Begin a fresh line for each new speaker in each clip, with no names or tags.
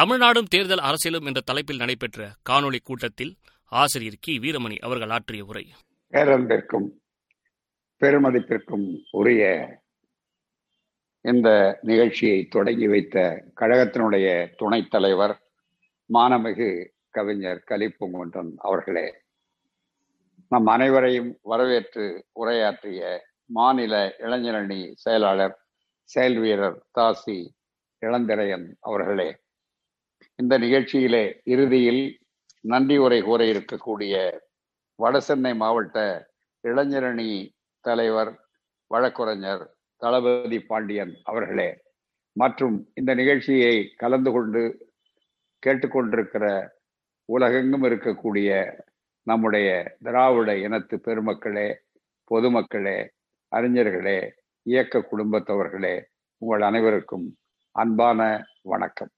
தமிழ்நாடும் தேர்தல் அரசியலும் என்ற தலைப்பில் நடைபெற்ற காணொளி கூட்டத்தில் ஆசிரியர் கி. வீரமணி அவர்கள் ஆற்றிய உரை.
பேரன்பிற்கும் பெருமதிப்பிற்கும் உரிய இந்த நிகழ்ச்சியை தொடங்கி வைத்த கழகத்தினுடைய துணைத் தலைவர் மானமிகு கவிஞர் கலிப்பூங்குன்றன் அவர்களே நம் அனைவரையும் வரவேற்று உரையாற்றிய மாநில இளைஞரணி செயலாளர் செயல் வீரர் தாசி இளந்திரையன் அவர்களே இந்த நிகழ்ச்சியிலே இறுதியில் நன்றி உரை கூற இருக்கக்கூடிய வடசென்னை மாவட்ட இளைஞரணி தலைவர் வழக்குரைஞர் தளபதி பாண்டியன் அவர்களே மற்றும் இந்த நிகழ்ச்சியை கலந்து கொண்டு கேட்டுக்கொண்டிருக்கிற உலகெங்கும் இருக்கக்கூடிய நம்முடைய திராவிட இனத்து பெருமக்களே பொதுமக்களே அறிஞர்களே இயக்க குடும்பத்தவர்களே உங்கள் அனைவருக்கும் அன்பான வணக்கம்.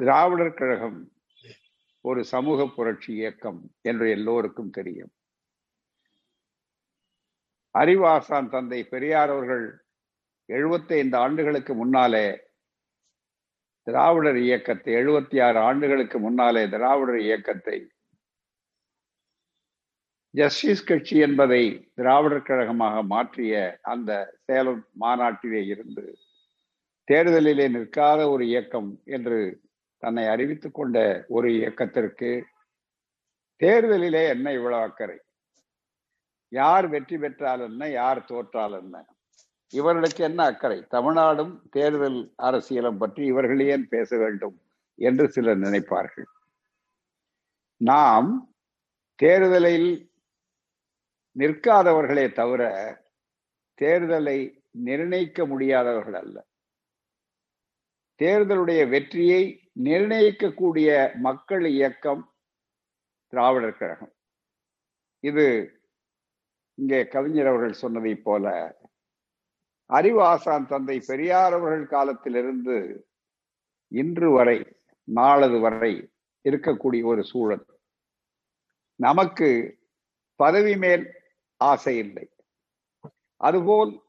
திராவிடர் கழகம் ஒரு சமூக புரட்சி இயக்கம் என்று எல்லோருக்கும் தெரியும். அறிவாசான் தந்தை பெரியார் அவர்கள் எழுபத்தி ஐந்து ஆண்டுகளுக்கு முன்னாலே திராவிடர் இயக்கத்தை எழுபத்தி ஆறு ஆண்டுகளுக்கு முன்னாலே திராவிடர் இயக்கத்தை ஜஸ்டிஸ் கட்சி என்பதை திராவிடர் கழகமாக மாற்றிய அந்த சேலம் மாநாட்டிலே இருந்து தேர்தலிலே நிற்காத ஒரு இயக்கம் என்று தன்னை அறிவித்துக் கொண்ட ஒரு இயக்கத்திற்கு தேர்தலிலே என்ன இவ்வளவு அக்கறை? யார் வெற்றி பெற்றால் என்ன யார் தோற்றால் என்ன? இவர்களுக்கு என்ன அக்கறை? தமிழ்நாடும் தேர்தல் அரசியலும் பற்றி இவர்கள் ஏன் பேச வேண்டும் என்று சிலர் நினைப்பார்கள். நாம் தேர்தலில் நிற்காதவர்களே தவிர தேர்தலை நிர்ணயிக்க முடியாதவர்கள் அல்ல. தேர்தலுடைய வெற்றியை நிர்ணயிக்கக்கூடிய மக்கள் இயக்கம் திராவிடர் கழகம். இது இங்கே கவிஞர் அவர்கள் சொன்னதை போல அறிவு ஆசான் தந்தை பெரியார் அவர்கள் காலத்திலிருந்து இன்று வரை நாளது வரை இருக்கக்கூடிய ஒரு சூழல். நமக்கு பதவி மேல் ஆசை இல்லை. அதுபோல்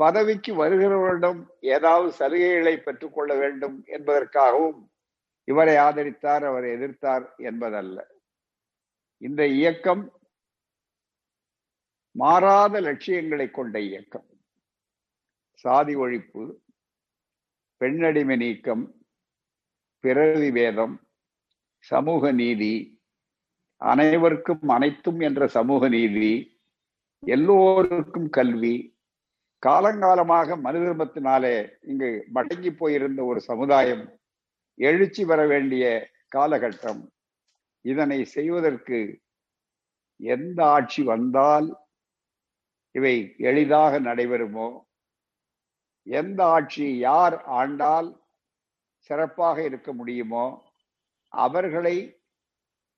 பதவிக்கு வருகிறவரிடம் ஏதாவது சலுகைகளை பெற்றுக்கொள்ள வேண்டும் என்பதற்காகவும் இவரை ஆதரித்தார் அவரை எதிர்த்தார் என்பதல்ல. இந்த இயக்கம் மாறாத லட்சியங்களை கொண்ட இயக்கம். சாதி ஒழிப்பு பெண்ணடிமை நீக்கம் பிறவி வேதம் சமூக நீதி அனைவருக்கும் அனைத்தும் என்ற சமூக நீதி எல்லோருக்கும் கல்வி காலங்காலமாக மனு தர்மத்தினாலே இங்கு மடங்கி போயிருந்த ஒரு சமுதாயம் எழுச்சி வர வேண்டிய காலகட்டம். இதனை செய்வதற்கு எந்த ஆட்சி வந்தால் இவை எளிதாக நடைபெறுமோ? எந்த ஆட்சி யார் ஆண்டால் சிறப்பாக இருக்க முடியுமோ? அவர்களை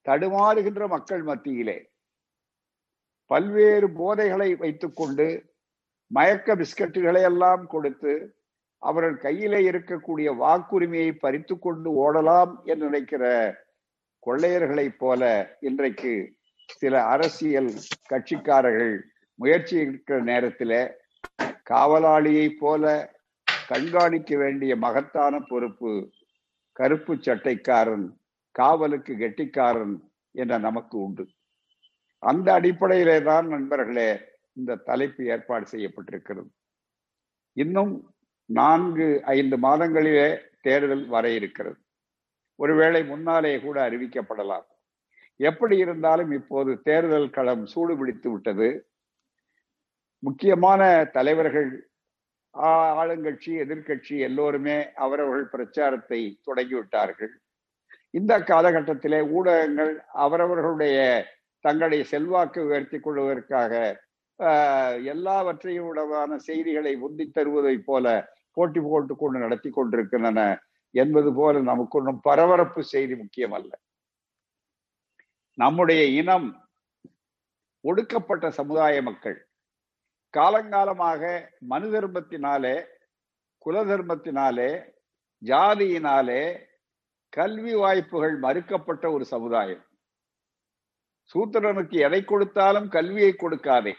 தடுமாறுகின்ற மக்கள் மத்தியிலே பல்வேறு போதைகளை வைத்துக்கொண்டு மயக்க பிஸ்கட்டுகளை எல்லாம் கொடுத்து அவர்கள் கையிலே இருக்கக்கூடிய வாக்குரிமையை பறித்து கொண்டு ஓடலாம் என்று நினைக்கிற கொள்ளையர்களைப் போல இன்றைக்கு சில அரசியல் கட்சிக்காரர்கள் முயற்சி இருக்கிற நேரத்தில் காவலாளியைப் போல கண்காணிக்க வேண்டிய மகத்தான பொறுப்பு கருப்பு சட்டைக்காரன் காவலுக்கு கெட்டிக்காரன் என்ற நமக்கு உண்டு. அந்த அடிப்படையிலே தான் நண்பர்களே இந்த தலைப்பு ஏற்பாடு செய்யப்பட்டிருக்கிறது. இன்னும் நான்கு ஐந்து மாதங்களிலே தேர்தல் வர இருக்கிறது. ஒருவேளை முன்னாலே கூட அறிவிக்கப்படலாம். எப்படி இருந்தாலும் இப்போது தேர்தல் களம் சூடு பிடித்து விட்டது. முக்கியமான தலைவர்கள் ஆளுங்கட்சி எதிர்கட்சி எல்லோருமே அவரவர்கள் பிரச்சாரத்தை தொடங்கிவிட்டார்கள். இந்த காலகட்டத்திலே ஊடகங்கள் அவரவர்களுடைய தங்களுடைய செல்வாக்கு உயர்த்தி கொள்வதற்காக எல்லாவற்றையும் உடவான செய்திகளை உந்தி தருவதைப் போல போட்டி போட்டு கொண்டு நடத்தி கொண்டிருக்கின்றன என்பது போல நமக்கு ஒன்றும் பரபரப்பு செய்தி முக்கியம் அல்ல நம்முடைய இனம் ஒடுக்கப்பட்ட சமுதாய மக்கள். காலங்காலமாக மனு தர்மத்தினாலே குல தர்மத்தினாலே ஜாதியினாலே கல்வி வாய்ப்புகள் மறுக்கப்பட்ட ஒரு சமுதாயம். சூத்திரனுக்கு எதை கொடுத்தாலும் கல்வியை கொடுக்காதே.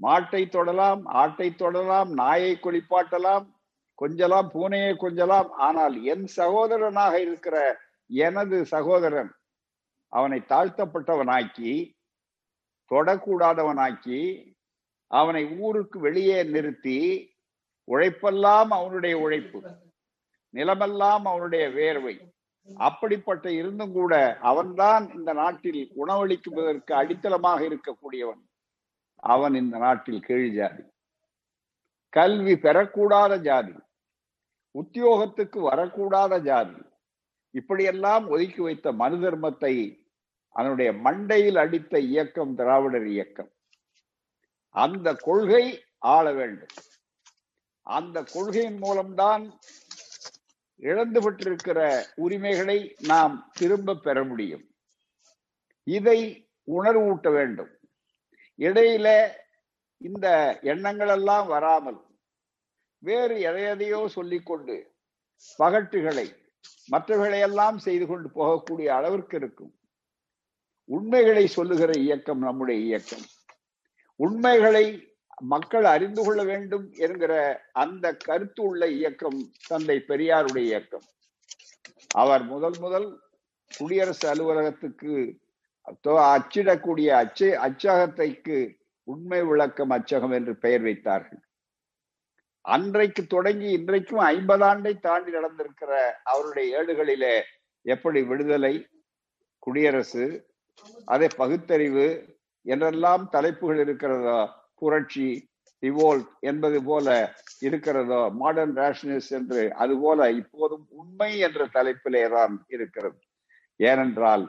மாட்டை தொடலாம் ஆட்டை தொடலாம் நாயை குளிப்பாட்டலாம் கொஞ்சலாம் பூனையை கொஞ்சலாம். ஆனால் என் சகோதரனாக இருக்கிற எனது சகோதரன் அவனை தாழ்த்தப்பட்டவனாக்கி தொடக்கூடாதவனாக்கி அவனை ஊருக்கு வெளியே நிறுத்தி உழைப்பெல்லாம் அவனுடைய உழைப்பு நிலமெல்லாம் அவனுடைய வேர்வை. அப்படிப்பட்ட இருந்தும் கூட அவன்தான் இந்த நாட்டில் உணவளிக்குவதற்கு அடித்தளமாக இருக்கக்கூடியவன். அவன் இந்த நாட்டில் கீழ் ஜாதி. கல்வி பெறக்கூடாத ஜாதி. உத்தியோகத்துக்கு வரக்கூடாத ஜாதி. இப்படியெல்லாம் ஒதுக்கி வைத்த மனு தர்மத்தை அதனுடைய மண்டையில் அடித்த இயக்கம் திராவிடர் இயக்கம். அந்த கொள்கை ஆள வேண்டும். அந்த கொள்கையின் மூலம்தான் இழந்து உரிமைகளை நாம் திரும்ப பெற முடியும். இதை உணர்வூட்ட வேண்டும். இடையில இந்த எண்ணங்கள் எல்லாம் வராமல் வேறு எதையதையோ சொல்லிக்கொண்டு பகட்டுகளை மற்றவர்களையெல்லாம் செய்து கொண்டு போகக்கூடிய அளவிற்கு இருக்கும். உண்மைகளை சொல்லுகிற இயக்கம் நம்முடைய இயக்கம். உண்மைகளை மக்கள் அறிந்து கொள்ள வேண்டும் என்கிற அந்த கருத்து உள்ள இயக்கம் தந்தை பெரியாருடைய இயக்கம். அவர் முதல் முதல் குடியரசு அலுவலகத்துக்கு அச்சிடக்கூடிய அச்சு அச்சகத்தைக்கு உண்மை விளக்கம் அச்சகம் என்று பெயர் வைத்தார்கள். அன்றைக்கு தொடங்கி இன்றைக்கும் ஐம்பது ஆண்டை தாண்டி நடந்திருக்கிற அவருடைய ஏடுகளிலே எப்படி விடுதலை குடியரசு அதே பகுத்தறிவு என்றெல்லாம் தலைப்புகள் இருக்கிறதோ புரட்சி ரிவோல்ட் என்பது போல இருக்கிறதோ மாடர்ன் ரேஷனஸ் என்று அது போல இப்போதும் உண்மை என்ற தலைப்பிலே தான் இருக்கிறது. ஏனென்றால்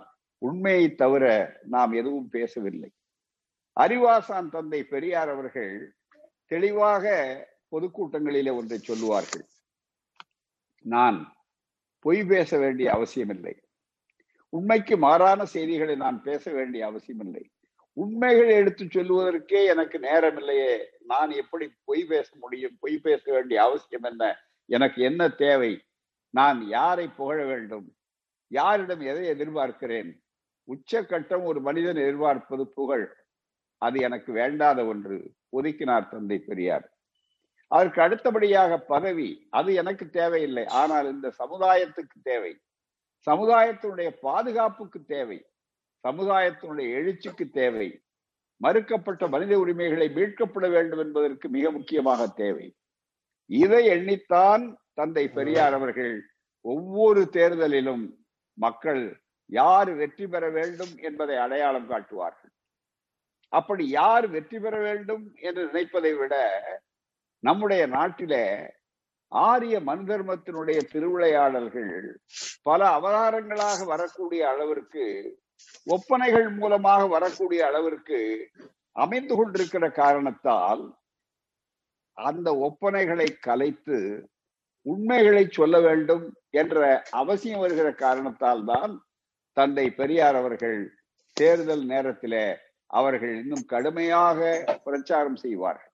உண்மையை தவிர நாம் எதுவும் பேசவில்லை. அறிவாசான் தந்தை பெரியார் அவர்கள் தெளிவாக பொதுக்கூட்டங்களிலே ஒன்றை சொல்லுவார்கள். நான் பொய் பேச வேண்டிய அவசியமில்லை. உண்மைக்கு மாறான செய்திகளை நான் பேச வேண்டிய அவசியமில்லை. உண்மைகளை எடுத்து சொல்லுவதற்கே எனக்கு நேரம் இல்லையே நான் எப்படி பொய் பேச முடியும்? பொய் பேச வேண்டிய அவசியம் என்ன? எனக்கு என்ன தேவை? நான் யாரை புகழ வேண்டும்? யாரிடம் எதை எதிர்பார்க்கிறேன்? உச்சக்கட்டம் ஒரு மனிதன் எதிர்பார்ப்பது புகழ். அது எனக்கு வேண்டாத ஒன்று ஒதுக்கினார் தந்தை பெரியார். அதற்கு அடுத்தபடியாக பதவி அது எனக்கு தேவையில்லை. ஆனால் இந்த சமுதாயத்துக்கு தேவை. சமுதாயத்தினுடைய பாதுகாப்புக்கு தேவை. சமுதாயத்தினுடைய எழுச்சிக்கு தேவை. மறுக்கப்பட்ட மனித உரிமைகளை மீட்கப்பட வேண்டும் என்பதற்கு மிக முக்கியமாக தேவை. இதை எண்ணித்தான் தந்தை பெரியார் அவர்கள் ஒவ்வொரு தேர்தலிலும் மக்கள் யார் வெற்றி பெற வேண்டும் என்பதை அடையாளம் காட்டுவார்கள். அப்படி யார் வெற்றி பெற வேண்டும் என்று நினைப்பதை விட நம்முடைய நாட்டிலே ஆரிய மனு தர்மத்தினுடைய திருவிளையாடல்கள் பல அவதாரங்களாக வரக்கூடிய அளவிற்கு ஒப்பனைகள் மூலமாக வரக்கூடிய அளவிற்கு அமைந்து கொண்டிருக்கிற காரணத்தால் அந்த ஒப்பனைகளை கலைத்து உண்மைகளை சொல்ல வேண்டும் என்ற அவசியம் வருகிற காரணத்தால் தான் தந்தை பெரியார் அவர்கள் தேர்தல் நேரத்திலே அவர்கள் இன்னும் கடுமையாக பிரச்சாரம் செய்வார்கள்.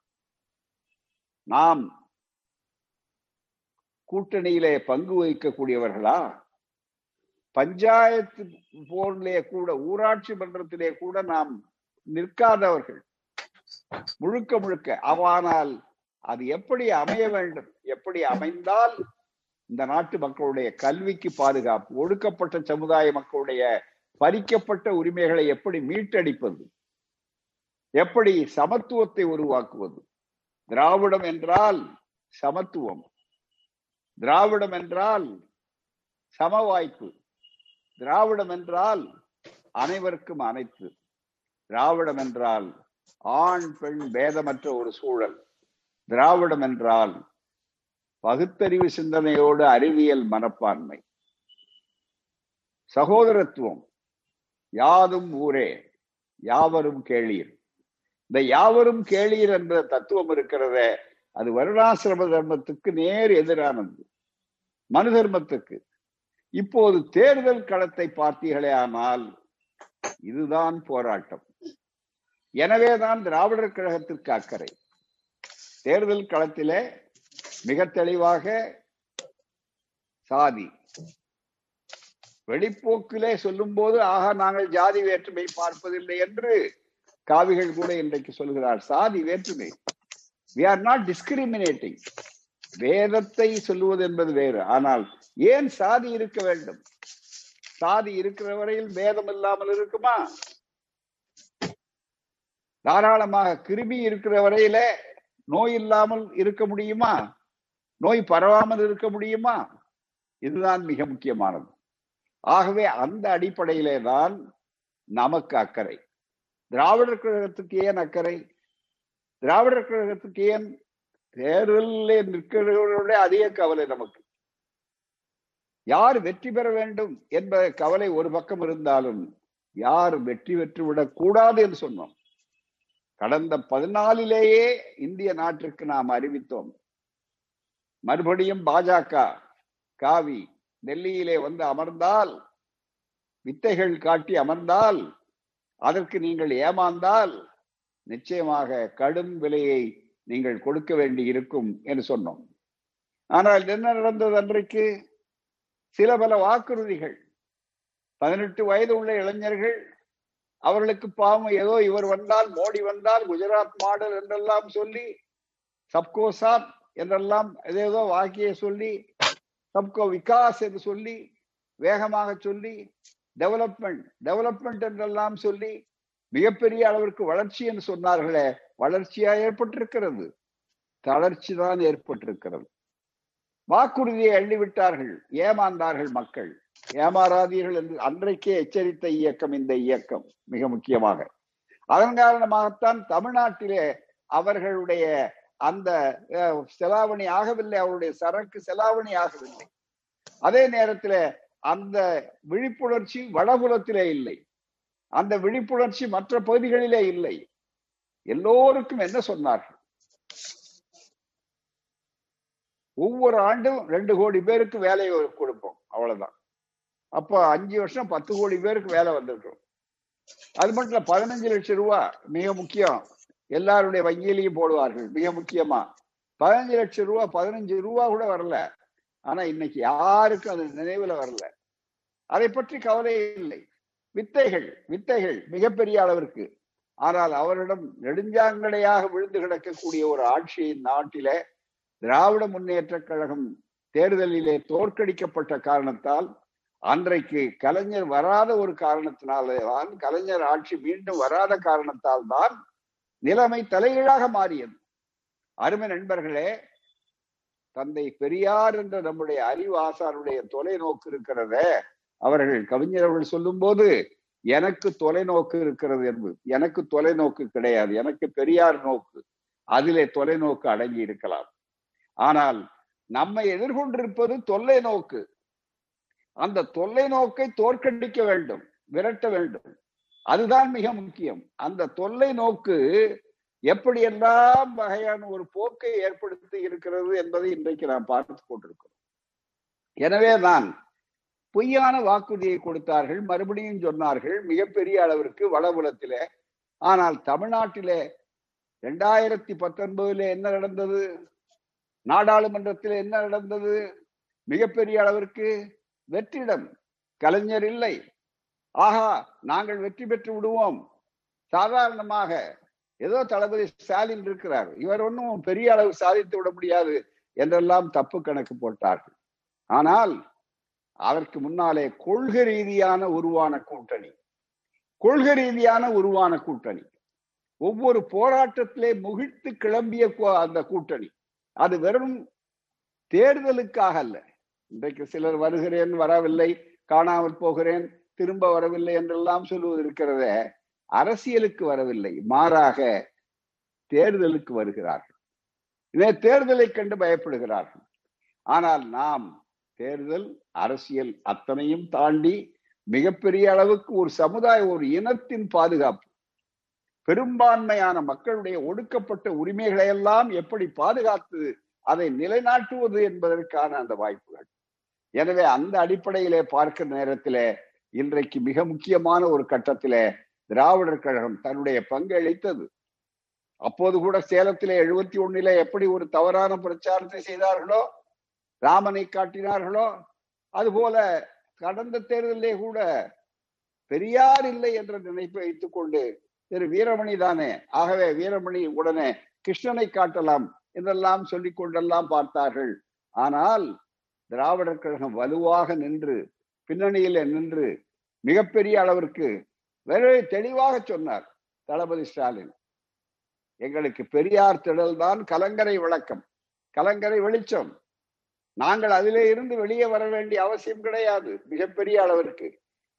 நாம் கூட்டணியிலே பங்கு வகிக்கக்கூடியவர்களா? பஞ்சாயத்து போர்லே கூட ஊராட்சி மன்றத்திலே கூட நாம் நிற்காதவர்கள். முழுக்க முழுக்க. அவானால் அது எப்படி அமைய வேண்டும்? எப்படி அமைந்தால் இந்த நாட்டு மக்களுடைய கல்விக்கு பாதுகாப்பு ஒடுக்கப்பட்ட சமுதாய மக்களுடைய பறிக்கப்பட்ட உரிமைகளை எப்படி மீட்டடிப்பது? எப்படி சமத்துவத்தை உருவாக்குவது? திராவிடம் என்றால் சமத்துவம். திராவிடம் என்றால் சம வாய்ப்பு திராவிடம் என்றால் அனைவருக்கும் அனைத்து. திராவிடம் என்றால் ஆண் பெண் பேதமற்ற ஒரு சூழல். திராவிடம் என்றால் பகுத்தறிவு சிந்தனையோடு அறிவியல் மனப்பான்மை. சகோதரத்துவம். யாதும் ஊரே யாவரும் கேளீர். இந்த யாவரும் கேளீர் என்ற தத்துவம் இருக்கிறதே அது வருணாசிரம தர்மத்துக்கு நேர் எதிரானது. மனு தர்மத்துக்கு. இப்போது தேர்தல் களத்தை பார்த்தீர்களே ஆனால் இதுதான் போராட்டம். எனவேதான் திராவிடர் கழகத்திற்கு அக்கறை. தேர்தல் களத்திலே மிக தெளிவாக சாதி. வெளிப்போக்கிலே சொல்லும் போது ஆக நாங்கள் ஜாதி வேற்றுமை பார்ப்பதில்லை என்று காவிகள் கூட இன்றைக்கு சொல்கிறார். சாதி வேற்றுமை. வி ஆர் நாட் டிஸ்கிரிமினேட்டிங் வேதத்தை சொல்லுவது என்பது வேறு. ஆனால் ஏன் சாதி இருக்க வேண்டும்? சாதி இருக்கிற வரையில் வேதம் இல்லாமல் இருக்குமா? தாராளமாக கிருமி இருக்கிற வரையில நோய் இல்லாமல் இருக்க முடியுமா? நோய் பரவாமல் இருக்க முடியுமா? இதுதான் மிக முக்கியமானது. ஆகவே அந்த அடிப்படையிலே தான் நமக்கு அக்கறை. திராவிடர் கழகத்துக்கு ஏன் அக்கறை? திராவிடர் கழகத்துக்கு ஏன் தேர்தலில் நிற்கிறவர்களுடைய அதிக கவலை நமக்கு? யார் வெற்றி பெற வேண்டும் என்ப கவலை ஒரு பக்கம் இருந்தாலும் யார் வெற்றி பெற்று விடக் கூடாது என்று சொன்னோம். கடந்த பதினாலிலேயே இந்திய நாட்டிற்கு நாம் அறிவித்தோம். மறுபடியும் பாஜக காவி டெல்லியிலே வந்து அமர்ந்தால் வித்தைகள் காட்டி அமர்ந்தால் அதற்கு நீங்கள் ஏமாந்தால் நிச்சயமாக கடும் விலையை நீங்கள் கொடுக்க வேண்டி இருக்கும் என்று சொன்னோம். ஆனால் என்ன நடந்தது அன்றைக்கு? சில பல வாக்குறுதிகள். பதினெட்டு வயது உள்ள இளைஞர்கள் அவர்களுக்கு பாவம் ஏதோ இவர் வந்தால் மோடி வந்தால் குஜராத் மாடல் என்றெல்லாம் சொல்லி சப்கோசாத் என்றெல்லாம் ஏதேதோ வாக்கிய சொல்லி சப்கோ விகாஸ் என்று சொல்லி வேகமாக சொல்லி டெவலப்மெண்ட் டெவலப்மெண்ட் என்றெல்லாம் சொல்லி மிகப்பெரிய அளவிற்கு வளர்ச்சி என்று சொன்னார்களே வளர்ச்சியா ஏற்பட்டிருக்கிறது? தளர்ச்சி தான் ஏற்பட்டிருக்கிறது. வாக்குறுதியை அள்ளிவிட்டார்கள் ஏமாந்தார்கள் மக்கள். ஏமாறாதீர்கள் என்று அன்றைக்கே எச்சரித்த இயக்கம் இந்த இயக்கம் மிக முக்கியமாக. அதன் காரணமாகத்தான் தமிழ்நாட்டிலே அவர்களுடைய அந்த செலாவணி ஆகவில்லை. அவருடைய சரக்கு செலாவணி ஆகவில்லை. அதே நேரத்தில் அந்த விழிப்புணர்ச்சி வடபுலத்திலே இல்லை. அந்த விழிப்புணர்ச்சி மற்ற பகுதிகளிலே இல்லை. எல்லோருக்கும் என்ன சொன்னார்கள்? ஒவ்வொரு ஆண்டும் ரெண்டு கோடி பேருக்கு வேலையை கொடுப்போம். அவ்வளவுதான். அப்போ அஞ்சு வருஷம் பத்து கோடி பேருக்கு வேலை வந்திருக்கும். அது மட்டும் இல்ல பதினஞ்சு லட்சம் ரூபா மிக முக்கியம். எல்லாருடைய வங்கியிலையும் போடுவார்கள். மிக முக்கியமா. பதினஞ்சு லட்சம் ரூபா பதினஞ்சு ரூபா கூட வரல. ஆனா இன்னைக்கு யாருக்கும் அது நினைவுல வரல. அதை பற்றி கவலை இல்லை. வித்தைகள் வித்தைகள் மிகப்பெரிய அளவிற்கு. ஆனால் அவரிடம் நெடுஞ்சாங்கடையாக விழுந்து கிடக்கக்கூடிய ஒரு ஆட்சியின் நாட்டில திராவிட முன்னேற்ற கழகம் தேர்தலிலே தோற்கடிக்கப்பட்ட காரணத்தால் அன்றைக்கு கலைஞர் வராத ஒரு காரணத்தினாலே தான் கலைஞர் ஆட்சி மீண்டும் வராத காரணத்தால் தான் நிலைமை தலைகீழாக மாறியது. அருமை நண்பர்களே தந்தை பெரியார் என்ற நம்முடைய அறிவாசாருடைய தொலைநோக்கு இருக்கிறத அவர்கள் கவிஞர்கள் சொல்லும் போது எனக்கு தொலைநோக்கு இருக்கிறது என்பது எனக்கு தொலைநோக்கு கிடையாது எனக்கு பெரியார் நோக்கு அதிலே தொலைநோக்கு அடங்கி இருக்கலாம். ஆனால் நம்மை எதிர்கொண்டிருப்பது தொல்லை நோக்கு. அந்த தொல்லை நோக்கை தோற்கடிக்க வேண்டும் விரட்ட வேண்டும். அதுதான் மிக முக்கியம். அந்த தொல்லை நோக்கு எப்படியெல்லாம் வகையான ஒரு போக்கை ஏற்படுத்தி இருக்கிறது என்பதை இன்றைக்கு நாம் பார்த்து கொண்டிருக்கிறோம். எனவே தான் பொய்யான வாக்குறுதியை கொடுத்தார்கள் மறுபடியும் சொன்னார்கள் மிகப்பெரிய அளவிற்கு வடபுலத்திலே ஆனால் தமிழ்நாட்டிலே ரெண்டாயிரத்தி பத்தொன்பதுல என்ன நடந்தது? நாடாளுமன்றத்தில் என்ன நடந்தது? மிகப்பெரிய அளவிற்கு வெற்றிடம். கலைஞர் இல்லை. ஆஹா நாங்கள் வெற்றி பெற்று விடுவோம். சாதாரணமாக ஏதோ தளபதி ஸ்டாலின் இருக்கிறார். இவர் ஒன்றும் பெரிய அளவு சாதித்து விட முடியாது என்றெல்லாம் தப்பு கணக்கு போட்டார்கள். ஆனால் அதற்கு முன்னாலே கொள்கை ரீதியான உருவான கூட்டணி. கொள்கை ரீதியான உருவான கூட்டணி. ஒவ்வொரு போராட்டத்திலே முகிழ்த்து கிளம்பிய அந்த கூட்டணி. அது வெறும் தேர்தலுக்காக அல்ல. இன்றைக்கு சிலர் வருகிறேன் வரவில்லை காணாமல் போகிறேன். திரும்ப வரவில்லை என்றெல்லாம் சொல்லுவது இருக்கிறத. அரசியலுக்கு வரவில்லை. மாறாக தேர்தலுக்கு வருகிறார்கள். இதே தேர்தலை கண்டு பயப்படுகிறார்கள். ஆனால் நாம் தேர்தல் அரசியல் அத்தனையும் தாண்டி மிகப்பெரிய அளவுக்கு ஒரு சமுதாய ஒரு இனத்தின் பாதுகாப்பு பெரும்பான்மையான மக்களுடைய ஒடுக்கப்பட்ட உரிமைகளை எல்லாம் எப்படி பாதுகாத்து அதை நிலைநாட்டுவது என்பதற்கான அந்த வாய்ப்புகள். எனவே அந்த அடிப்படையிலே பார்க்கிற நேரத்திலே இன்றைக்கு மிக முக்கியமான ஒரு கட்டத்திலே திராவிடர் கழகம் தன்னுடைய பங்கு அளித்தது. அப்போது கூட சேலத்திலே எழுபத்தி ஒண்ணுல எப்படி ஒரு தவறான பிரச்சாரத்தை செய்தார்களோ ராமனை காட்டினார்களோ அதுபோல கடந்த தேர்தலிலே கூட பெரியார் இல்லை என்ற நினைப்பை வைத்துக் கொண்டு திரு வீரமணி தானே ஆகவே வீரமணி உடனே கிருஷ்ணனை காட்டலாம் என்றெல்லாம் சொல்லிக் கொண்டெல்லாம் பார்த்தார்கள். ஆனால் திராவிடர் கழகம் வலுவாக நின்று பின்னணியில நின்று மிகப்பெரிய அளவிற்கு வெறும் தெளிவாக சொன்னார் தளபதி ஸ்டாலின். எங்களுக்கு பெரியார் திடல் தான் கலங்கரை விளக்கம் கலங்கரை வெளிச்சம். நாங்கள் அதிலே இருந்து வெளியே வர வேண்டிய அவசியம் கிடையாது மிகப்பெரிய அளவிற்கு.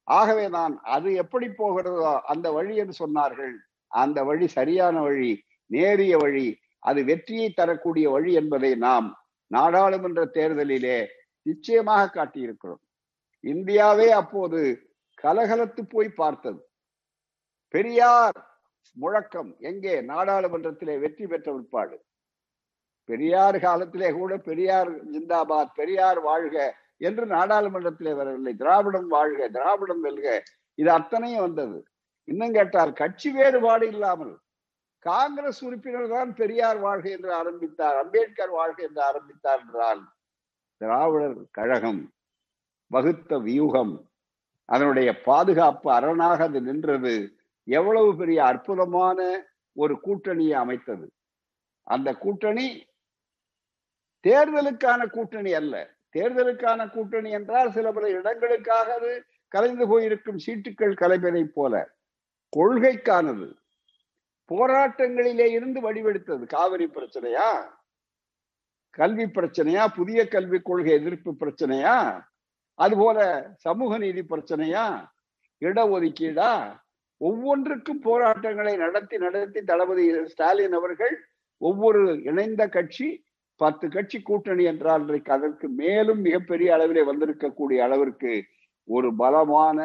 ஆகவே நான் அது எப்படி போகிறதோ அந்த வழி என்று சொன்னார்கள். அந்த வழி சரியான வழி நேரிய வழி அது வெற்றியை தரக்கூடிய வழி என்பதை நாம் நாடாளுமன்ற தேர்தலிலே நிச்சயமாக காட்டியிருக்கிறோம். இந்தியாவே அப்போது கலகலத்து போய் பார்த்தது. பெரியார் முழக்கம் எங்கே? நாடாளுமன்றத்திலே வெற்றி பெற்ற உட்பாடு. பெரியார் காலத்திலே கூட பெரியார் ஜிந்தாபாத் பெரியார் வாழ்க என்று நாடாளுமன்றத்திலே வரவில்லை. திராவிடம் வாழ்க திராவிடம் வெல்க. இது அத்தனையும் வந்தது. இன்னும் கேட்டால் கட்சி வேறுபாடு இல்லாமல் காங்கிரஸ் உறுப்பினர் தான் பெரியார் வாழ்க என்று ஆரம்பித்தார் அம்பேத்கர் வாழ்க என்று ஆரம்பித்தார் என்றால் திராவிடர் கழகம் வகுத்த வியூகம். அதனுடைய பாதுகாப்பு அரணாக அது நின்றது. எவ்வளவு பெரிய அற்புதமான ஒரு கூட்டணியை அமைத்தது. அந்த கூட்டணி தேர்தலுக்கான கூட்டணி அல்ல. தேர்தலுக்கான கூட்டணி என்றால் சில பல இடங்களுக்காக அது கலைந்து போயிருக்கும் சீட்டுக்கள் கலைப்பதை போல. கொள்கைக்கானது. போராட்டங்களிலே இருந்து வடிவெடுத்தது. காவிரி பிரச்சனையா? கல்வி பிரச்சனையா? புதிய கல்விக் கொள்கை எதிர்ப்பு பிரச்சனையா? அதுபோல சமூக நீதி பிரச்சனையா? இடஒதுக்கீடா? ஒவ்வொன்றுக்கும் போராட்டங்களை நடத்தி நடத்தி தளபதி ஸ்டாலின் அவர்கள் ஒவ்வொரு இணைந்த கட்சி பத்து கட்சி கூட்டணி என்றால் இன்றைக்கு அதற்கு மேலும் மிகப்பெரிய அளவிலே வந்திருக்கக்கூடிய அளவிற்கு ஒரு பலமான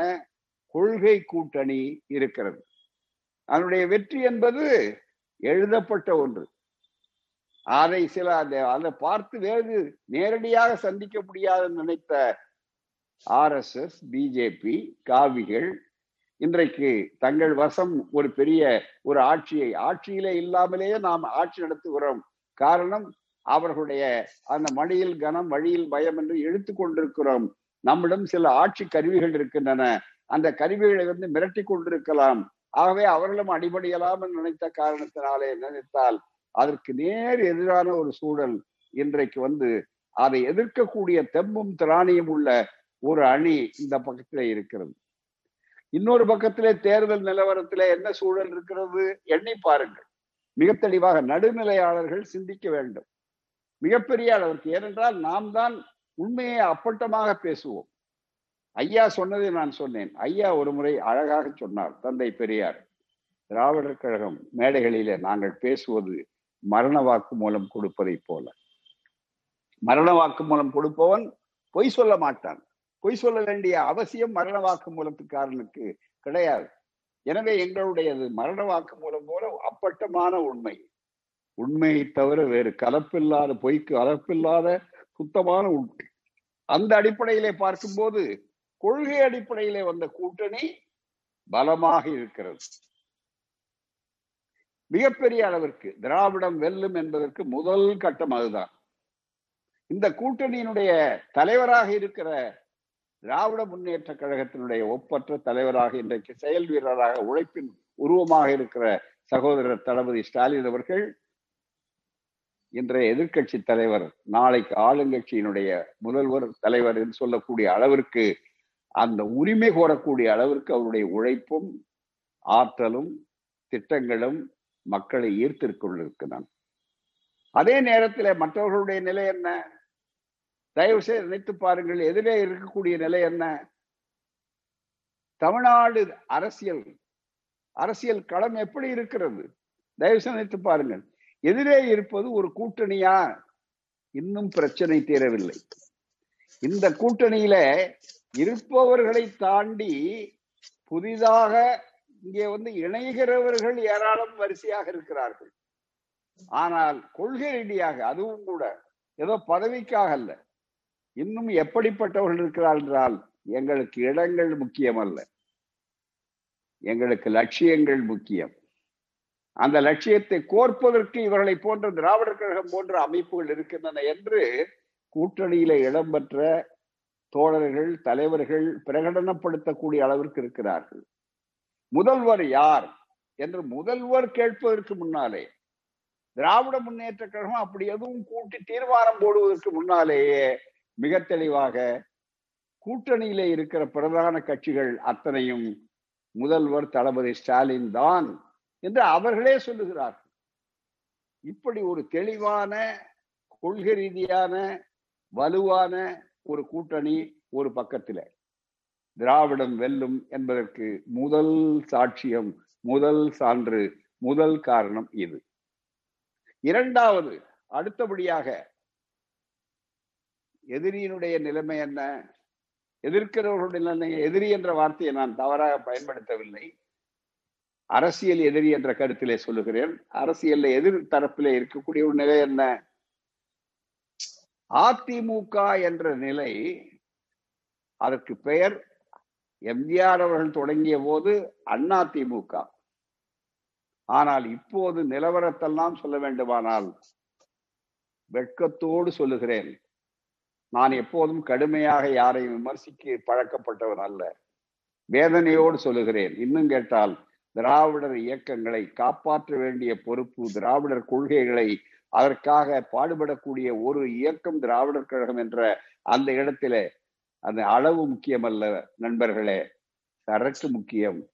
கொள்கை கூட்டணி இருக்கிறது. அதனுடைய வெற்றி என்பது எழுதப்பட்ட ஒன்று. அதை சில அதை பார்த்து வேறு நேரடியாக சந்திக்க முடியாது நினைத்த ஆர்எஸ்எஸ் பிஜேபி காவிகள். இன்றைக்கு தங்கள் வசம் ஒரு பெரிய ஒரு ஆட்சியை ஆட்சியிலே இல்லாமலேயே நாம் ஆட்சி நடத்துகிறோம். காரணம் அவர்களுடைய அந்த மணியில் கனம் வழியில் பயம் என்று இழுத்து கொண்டிருக்கிறோம். நம்மிடம் சில ஆட்சி கருவிகள் இருக்கின்றன. அந்த கருவிகளை வந்து மிரட்டி கொண்டிருக்கலாம். ஆகவே அவர்களும் அடிபடியலாம் என்று நினைத்த காரணத்தினாலே நினைத்தால் அதற்கு நேர் எதிரான ஒரு சூழல் இன்றைக்கு வந்து அதை எதிர்க்கக்கூடிய தெம்பும் திராணியும் உள்ள ஒரு அணி இந்த பக்கத்துல இருக்கிறது. இன்னொரு பக்கத்திலே தேர்தல் நிலவரத்திலே என்ன சூழல் இருக்கிறது? எண்ணி பாருங்கள். மிக தெளிவாக நடுநிலையாளர்கள் சிந்திக்க வேண்டும். மிகப்பெரிய அளவிற்கு. ஏனென்றால் நாம் தான் உண்மையை அப்பட்டமாக பேசுவோம். ஐயா சொன்னதை நான் சொன்னேன். ஐயா ஒரு முறை அழகாக சொன்னார் தந்தை பெரியார். திராவிடர் கழகம் மேடைகளிலே நாங்கள் பேசுவது மரண வாக்கு மூலம் கொடுப்பதை போல. மரண வாக்கு மூலம் கொடுப்பவன் பொய் சொல்ல மாட்டான். பொய் சொல்ல வேண்டிய அவசியம் மரண வாக்கு மூலத்துக்காரனுக்கு கிடையாது. எனவே எங்களுடையது மரண வாக்கு மூலம் போல அப்பட்டமான உண்மை. உண்மையை தவிர வேறு கலப்பில்லாத பொய்க்கு கலப்பில்லாத சுத்தமான உண்மை. அந்த அடிப்படையிலே பார்க்கும்போது கொள்கை அடிப்படையிலே வந்த கூட்டணி பலமாக இருக்கிறது. மிகப்பெரிய அளவிற்கு திராவிடம் வெல்லும் என்பதற்கு முதல் கட்டம் அதுதான். இந்த கூட்டணியினுடைய தலைவராக இருக்கிற திராவிட முன்னேற்ற கழகத்தினுடைய ஒப்பற்ற தலைவராக இன்றைக்கு செயல் வீரராக உழைப்பின் உருவமாக இருக்கிற சகோதரர் தளபதி ஸ்டாலின் அவர்கள் இன்றைய எதிர்கட்சி தலைவர் நாளைக்கு ஆளுங்கட்சியினுடைய முதல்வர் தலைவர் என்று சொல்லக்கூடிய அளவிற்கு அந்த உரிமை கோரக்கூடிய அளவிற்கு அவருடைய உழைப்பும் ஆற்றலும் திட்டங்களும் மக்களை ஈர்த்திருக்கொண்டிருக்கிறான் அதே நேரத்தில் மற்றவர்களுடைய நிலை என்ன? தயவு செய்து நினைத்து பாருங்கள் எதிரே இருக்கக்கூடிய நிலை என்ன? தமிழ்நாடு அரசியல் அரசியல் களம் எப்படி இருக்கிறது? தயவு செய்து நினைத்து பாருங்கள். எதிரே இருப்பது ஒரு கூட்டணியா? இன்னும் பிரச்சனை தீரவில்லை. இந்த கூட்டணியில இருப்பவர்களை தாண்டி புதிதாக இங்கே வந்து இணைகிறவர்கள் ஏராளம் வரிசையாக இருக்கிறார்கள். ஆனால் கொள்கை ரீதியாக அதுவும் கூட ஏதோ பதவிக்காக அல்ல. இன்னும் எப்படிப்பட்டவர்கள் இருக்கிறார் என்றால் எங்களுக்கு இடங்கள் முக்கியம் அல்ல எங்களுக்கு லட்சியங்கள் முக்கியம். அந்த லட்சியத்தை கோர்ப்பதற்கு இவர்களை போன்ற திராவிடர் கழகம் போன்ற அமைப்புகள் இருக்கின்றன என்று கூட்டணியில இடம்பெற்ற தோழர்கள் தலைவர்கள் பிரகடனப்படுத்தக்கூடிய அளவிற்கு இருக்கிறார்கள். முதல்வர் யார் என்று முதல்வர் கேட்பதற்கு முன்னாலே திராவிட முன்னேற்ற கழகம் அப்படி எதுவும் கூட்டி தீர்மானம் போடுவதற்கு முன்னாலேயே மிக தெளிவாக கூட்டணியிலே இருக்கிற பிரதான கட்சிகள் அத்தனையும் முதல்வர் தளபதி ஸ்டாலின் தான் என்று அவர்களே சொல்லுகிறார்கள். இப்படி ஒரு தெளிவான கொள்கை ரீதியான வலுவான ஒரு கூட்டணி ஒரு பக்கத்தில். திராவிடம் வெல்லும் என்பதற்கு முதல் சாட்சியம் முதல் சான்று முதல் காரணம் இது. இரண்டாவது அடுத்தபடியாக எதிரியினுடைய நிலைமை என்ன? எதிர்க்கிறவர்களுடைய நிலைமை எதிரி என்ற வார்த்தையை நான் தவறாக பயன்படுத்தவில்லை. அரசியல் எதிரி என்ற கருத்திலே சொல்லுகிறேன். அரசியல்ல எதிர் தரப்பிலே இருக்கக்கூடிய ஒரு நிலை என்ன? அதிமுக என்ற நிலை அதற்கு பெயர் எம்ஜிஆர் அவர்கள் தொடங்கிய போது அண்ணா திமுக ஆனால் இப்போது நிலவரத்தெல்லாம் சொல்ல வேண்டுமானால் வெட்கத்தோடு சொல்லுகிறேன். நான் எப்போதும் கடுமையாக யாரையும் விமர்சிக்க பழக்கப்பட்டவர் அல்ல. வேதனையோடு சொல்லுகிறேன். இன்னும் கேட்டால் திராவிடர் இயக்கங்களை காப்பாற்ற வேண்டிய பொறுப்பு திராவிடர் கொள்கைகளை அதற்காக பாடுபடக்கூடிய ஒரு இயக்கம் திராவிடர் கழகம் என்ற அந்த இடத்துல அந்த அளவு முக்கியமல்ல நண்பர்களே. சரக்கு முக்கியம்.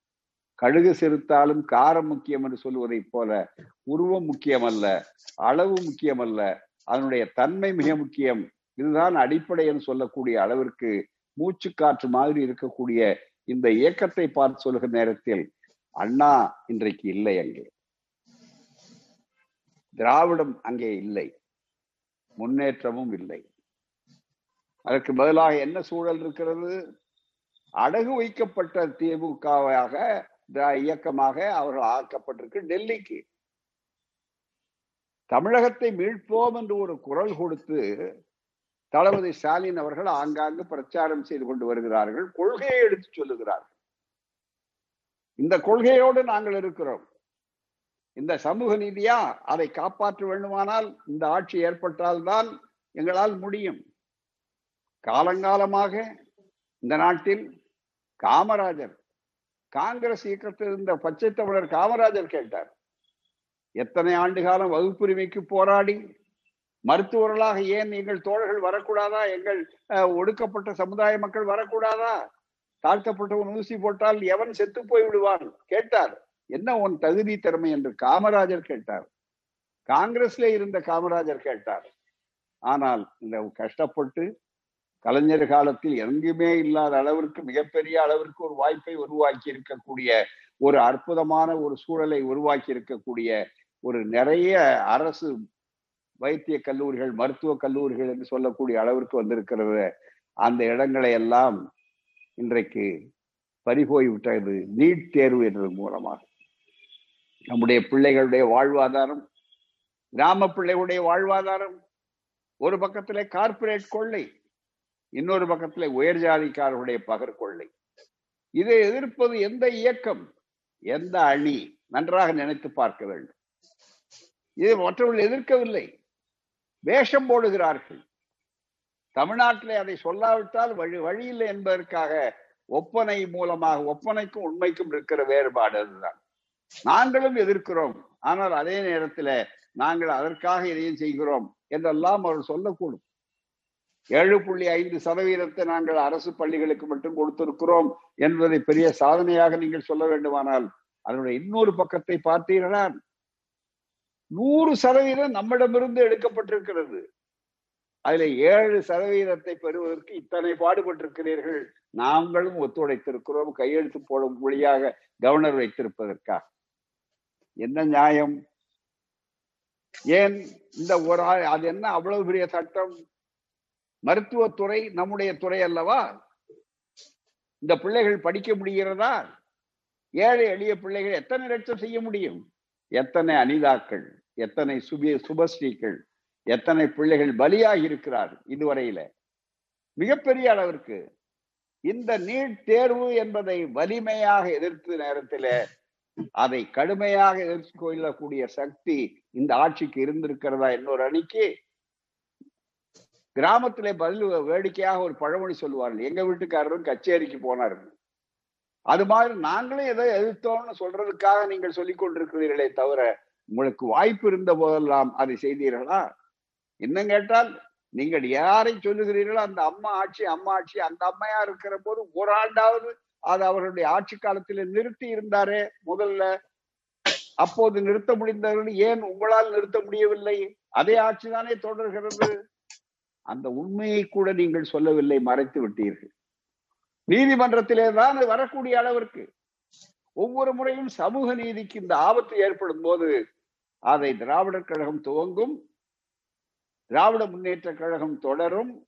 கழுகு சிறுத்தாலும் காரம் முக்கியம் என்று சொல்வதை போல உருவம் முக்கியமல்ல அளவு முக்கியமல்ல அதனுடைய தன்மை மிக முக்கியம். இதுதான் அடிப்படை என்று சொல்லக்கூடிய அளவிற்கு மூச்சு காற்று மாதிரி இருக்கக்கூடிய இந்த இயக்கத்தை பார்த்து சொல்லுகிற நேரத்தில் அண்ணா இன்றைக்கு இல்லை அங்கே. திராவிடம் அங்கே இல்லை. முன்னேற்றமும் இல்லை. அதற்கு பதிலாக என்ன சூழல் இருக்கிறது? அடகு வைக்கப்பட்ட திமுகவாக இயக்கமாக அவர்கள் ஆக்கப்பட்டிருக்கு டெல்லிக்கு. தமிழகத்தை மீட்போம் என்று ஒரு குரல் கொடுத்து தளபதி ஸ்டாலின் அவர்கள் ஆங்காங்கு பிரச்சாரம் செய்து கொண்டு வருகிறார்கள் கொள்கையை எடுத்து சொல்லுகிறார்கள். இந்த கொள்கையோடு நாங்கள் இருக்கிறோம். இந்த சமூக நீதியா அதை காப்பாற்ற வேண்டுமானால் இந்த ஆட்சி ஏற்பட்டால்தான் எங்களால் முடியும். காலங்காலமாக இந்த நாட்டில் காமராஜர் காங்கிரஸ் இயக்கத்தில் இருந்த பச்சை தமிழர் காமராஜர் கேட்டார் எத்தனை ஆண்டு காலம் வகுப்புரிமைக்கு போராடி மருத்துவர்களாக ஏன் எங்கள் தோழர்கள் வரக்கூடாதா? எங்கள் ஒடுக்கப்பட்ட சமுதாய மக்கள் வரக்கூடாதா? தாழ்த்தப்பட்டவன் ஊசி போட்டால் எவன் செத்து போய் விடுவான்? கேட்டார். என்ன உன் தகுதி திறமை என்று காமராஜர் கேட்டார். காங்கிரஸ்ல இருந்த காமராஜர் கேட்டார். ஆனால் இந்த கஷ்டப்பட்டு கலைஞர் காலத்தில் எங்குமே இல்லாத அளவிற்கு மிகப்பெரிய அளவிற்கு ஒரு வாய்ப்பை உருவாக்கி இருக்கக்கூடிய ஒரு அற்புதமான ஒரு சூழலை உருவாக்கி இருக்கக்கூடிய ஒரு நிறைய அரசு வைத்திய கல்லூரிகள் மருத்துவ கல்லூரிகள் என்று சொல்லக்கூடிய அளவிற்கு வந்திருக்கிறத. அந்த இடங்களை எல்லாம் இன்றைக்கு பறிபோய்விட்டது. நீட் தேர்வு என்றது மூலமாக. நம்முடைய பிள்ளைகளுடைய வாழ்வாதாரம் கிராம பிள்ளைகளுடைய வாழ்வாதாரம் ஒரு பக்கத்தில் கார்ப்பரேட் கொள்ளை இன்னொரு பக்கத்தில் உயர் ஜாதிக்காரர்களுடைய பகர் கொள்ளை இதை எதிர்ப்பது எந்த இயக்கம்? எந்த அணி? நன்றாக நினைத்து பார்க்க வேண்டும். இது மற்றவர்கள் எதிர்க்கவில்லை. வேஷம் போடுகிறார்கள். தமிழ்நாட்டிலே அதை சொல்லாவிட்டால் வழி வழியில்லை என்பதற்காக ஒப்பனை மூலமாக ஒப்பனைக்கும் உண்மைக்கும் இருக்கிற வேறுபாடு அதுதான். நாங்களும் எதிர்க்கிறோம். ஆனால் அதே நேரத்துல நாங்கள் அதற்காக இதையும் செய்கிறோம் என்றெல்லாம் அவர் சொல்லக்கூடும். ஏழு புள்ளி ஐந்து சதவீதத்தை நாங்கள் அரசு பள்ளிகளுக்கு மட்டும் கொடுத்திருக்கிறோம் என்பதை பெரிய சாதனையாக நீங்கள் சொல்ல வேண்டுமானால் அதனுடைய இன்னொரு பக்கத்தை பார்த்தீர்களா நூறு சதவீதம் நம்மிடமிருந்து எடுக்கப்பட்டிருக்கிறது. அதுல ஏழு சதவீதத்தை பெறுவதற்கு இத்தனை பாடுபட்டிருக்கிறீர்கள். நாங்களும் ஒத்துழைத்திருக்கிறோம். கையெழுத்து போடும் மொழியாக கவர்னர் வைத்திருப்பதற்காக. என்ன நியாயம்? ஏன் இந்த ஒரு அது என்ன அவ்வளவு பெரிய சட்டம்? மருத்துவத்துறை நம்முடைய துறை அல்லவா? இந்த பிள்ளைகள் படிக்க முடிகிறதா? ஏழை எளிய பிள்ளைகள் எத்தனை லட்சம் செய்ய முடியும்? எத்தனை அனிதாக்கள் எத்தனை சுபி சுபஸ்ரீகள் எத்தனை பிள்ளைகள் பலியாகி இருக்கிறார் இதுவரையில. மிகப்பெரிய அளவிற்கு இந்த நீட் தேர்வு என்பதை வலிமையாக எதிர்த்த நேரத்தில் அதை கடுமையாக எதிர்த்து கொள்ளக்கூடிய சக்தி இந்த ஆட்சிக்கு இருந்திருக்கிறதா இன்னொரு அணிக்கு? கிராமத்திலே பதில் வேடிக்கையாக ஒரு பழமொழி சொல்லுவார்கள். எங்க வீட்டுக்காரரும் கச்சேரிக்கு போனார்கள் அது மாதிரி நாங்களே எதை எதிர்த்தோம்னு சொல்றதுக்காக நீங்கள் சொல்லிக் கொண்டிருக்கிறீர்களே தவிர உங்களுக்கு வாய்ப்பு இருந்த போதெல்லாம் அதை செய்தீர்களா? இன்னும் கேட்டால் நீங்கள் யாரை சொல்லுகிறீர்களோ அந்த அம்மா ஆட்சி அம்மா ஆட்சி அந்த அம்மையா இருக்கிற போது ஒரு ஆண்டாவது அது அவர்களுடைய ஆட்சி காலத்தில் நிறுத்தி இருந்தாரே முதல்ல. அப்போது நிறுத்த முடிந்தவர்கள் ஏன் உங்களால் நிறுத்த முடியவில்லை? அதே ஆட்சி தானே தொடர்கிறது. அந்த உண்மையை கூட நீங்கள் சொல்லவில்லை மறைத்து விட்டீர்கள். நீதிமன்றத்திலே தான் வரக்கூடிய அளவிற்கு. ஒவ்வொரு முறையும் சமூக நீதிக்கு இந்த ஆபத்து ஏற்படும் போது அதை திராவிடர் கழகம் துவங்கும். திராவிட முன்னேற்ற கழகம் தொடரும்.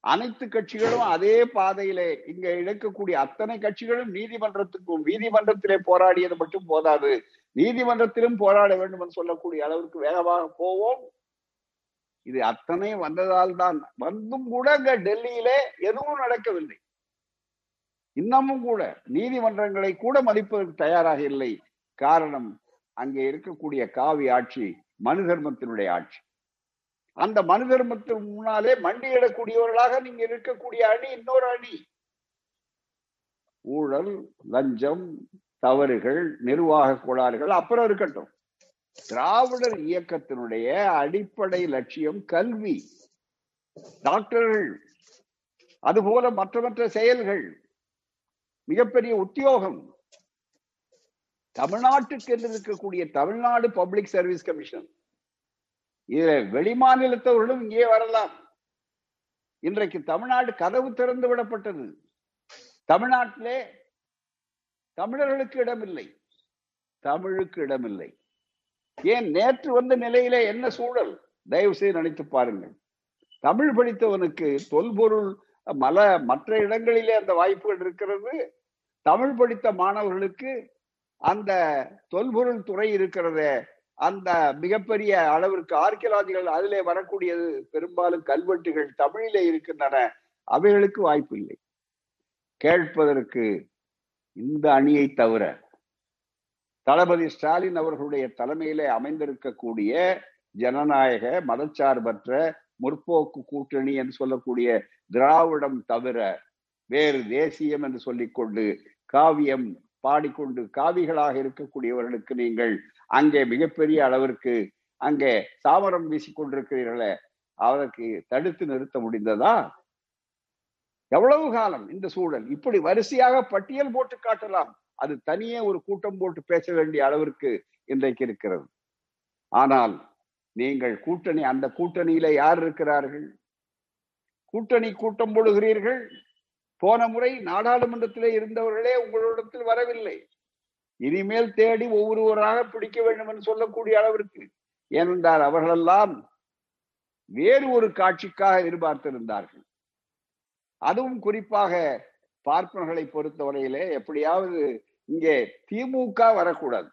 அனைத்து கட்சிகளும் அதே பாதையிலே இங்க இழக்கக்கூடிய அத்தனை கட்சிகளும் நீதிமன்றத்துக்கும் நீதிமன்றத்திலே போராடியது மட்டும் போதாது. நீதிமன்றத்திலும் போராட வேண்டும் என்று சொல்லக்கூடிய அளவிற்கு வேகமாக போவோம். இது அத்தனை வந்ததால் தான். வந்தும் கூட அங்க டெல்லியிலே எதுவும் நடக்கவில்லை. இன்னமும் கூட நீதிமன்றங்களை கூட மதிப்பதற்கு தயாராக இல்லை. காரணம் அங்கே இருக்கக்கூடிய காவி ஆட்சி மனு தர்மத்தினுடைய ஆட்சி. அந்த மனு தர்மத்தின் முன்னாலே மண்டியிடக்கூடியவர்களாக நீங்க இருக்கக்கூடிய அணி இன்னொரு அணி. ஊழல் லஞ்சம் தவறுகள் நிர்வாக கோளாறுகள் அப்புறம் இருக்கட்டும். திராவிடர் இயக்கத்தினுடைய அடிப்படை லட்சியம் கல்வி. டாக்டர்கள் அதுபோல மற்ற மற்ற செயல்கள். மிகப்பெரிய உத்தியோகம். தமிழ்நாட்டுக்கு என்று இருக்கக்கூடிய தமிழ்நாடு பப்ளிக் சர்வீஸ் கமிஷன் இதுல வெளிமாநிலத்தவர்களும் இங்கே வரலாம். இன்றைக்கு தமிழ்நாடு கதவு திறந்து விடப்பட்டது. தமிழ்நாட்டிலே தமிழர்களுக்கு இடமில்லை. தமிழுக்கு இடமில்லை. ஏன் நேற்று வந்த நிலையிலே என்ன சூழல்? தயவு செய்து நினைத்து பாருங்கள். தமிழ் படித்தவனுக்கு தொல்பொருள் மல மற்ற இடங்களிலே அந்த வாய்ப்புகள் இருக்கிறது. தமிழ் படித்த மாணவர்களுக்கு அந்த தொல்பொருள் துறை இருக்கிறதே அந்த மிகப்பெரிய அளவிற்கு ஆர்கியலாஜிகள் அதிலே வரக்கூடியது பெரும்பாலும் கல்வெட்டுகள் தமிழிலே இருக்கின்றன அவைகளுக்கு வாய்ப்பு இல்லை. கேட்பதற்கு இந்த அணியை தவிர தளபதி ஸ்டாலின் அவர்களுடைய தலைமையிலே அமைந்திருக்கக்கூடிய ஜனநாயக மதச்சார்பற்ற முற்போக்கு கூட்டணி என்று சொல்லக்கூடிய திராவிடம் தவிர வேறு தேசியம் என்று சொல்லிக்கொண்டு காவியம் பாடிக்கொண்டு காவிகளாக இருக்கக்கூடியவர்களுக்கு நீங்கள் அங்கே மிகப்பெரிய அளவிற்கு அங்கே சாமரம் வீசிக்கொண்டிருக்கிறீர்களே அவருக்கு தடுத்து நிறுத்த முடிந்ததா? எவ்வளவு காலம் இந்த சூழல்? இப்படி வரிசையாக பட்டியல் போட்டு காட்டலாம். அது தனியே ஒரு கூட்டம் போட்டு பேச வேண்டிய அளவிற்கு இன்றைக்கு இருக்கிறது. ஆனால் நீங்கள் கூட்டணி அந்த கூட்டணியில யார் இருக்கிறார்கள்? கூட்டணி கூட்டம் போடுகிறீர்கள்? போன முறை நாடாளுமன்றத்திலே இருந்தவர்களே உங்களிடத்தில் வரவில்லை. இனிமேல் தேடி ஒவ்வொருவராக பிடிக்க வேண்டும் என்று சொல்லக்கூடிய அளவிற்கு. ஏனென்றால் அவர்களெல்லாம் வேறு ஒரு காட்சிக்காக எதிர்பார்த்திருந்தார்கள். அதுவும் குறிப்பாக பார்ப்பனர்களை பொறுத்தவரையிலே எப்படியாவது இங்கே திமுக வரக்கூடாது.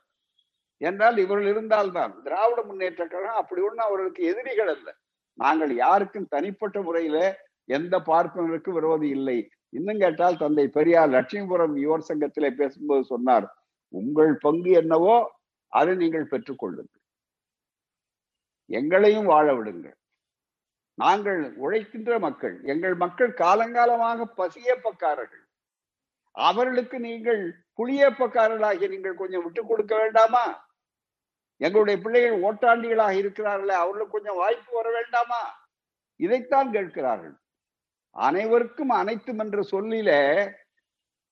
என்றால் இவர்கள் இருந்தால்தான். திராவிட முன்னேற்ற கழகம் அப்படி ஒன்றும் அவர்களுக்கு எதிரிகள் அல்ல. நாங்கள் யாருக்கும் தனிப்பட்ட முறையில எந்த பார்ப்பனருக்கு விரோதி இல்லை. இன்னும் கேட்டால் தந்தை பெரியார் லட்சுமிபுரம் யுவர் சங்கத்திலே பேசும்போது சொன்னார் உங்கள் பங்கு என்னவோ அதை நீங்கள் பெற்றுக்கொள்ளுங்கள். எங்களையும் வாழ விடுங்கள். நாங்கள் உழைக்கின்ற மக்கள் எங்கள் மக்கள் காலங்காலமாக பசியப்பக்காரர்கள். அவர்களுக்கு நீங்கள் புளியப்பக்காரர்களாகிய நீங்கள் கொஞ்சம் விட்டு கொடுக்க வேண்டாமா? எங்களுடைய பிள்ளைகள் ஓட்டாண்டிகளாக இருக்கிறார்களே அவர்களுக்கு கொஞ்சம் வாய்ப்பு வர வேண்டாமா? இதைத்தான் கேட்கிறார்கள். அனைவருக்கும் அனைத்தும் என்ற சொல்லில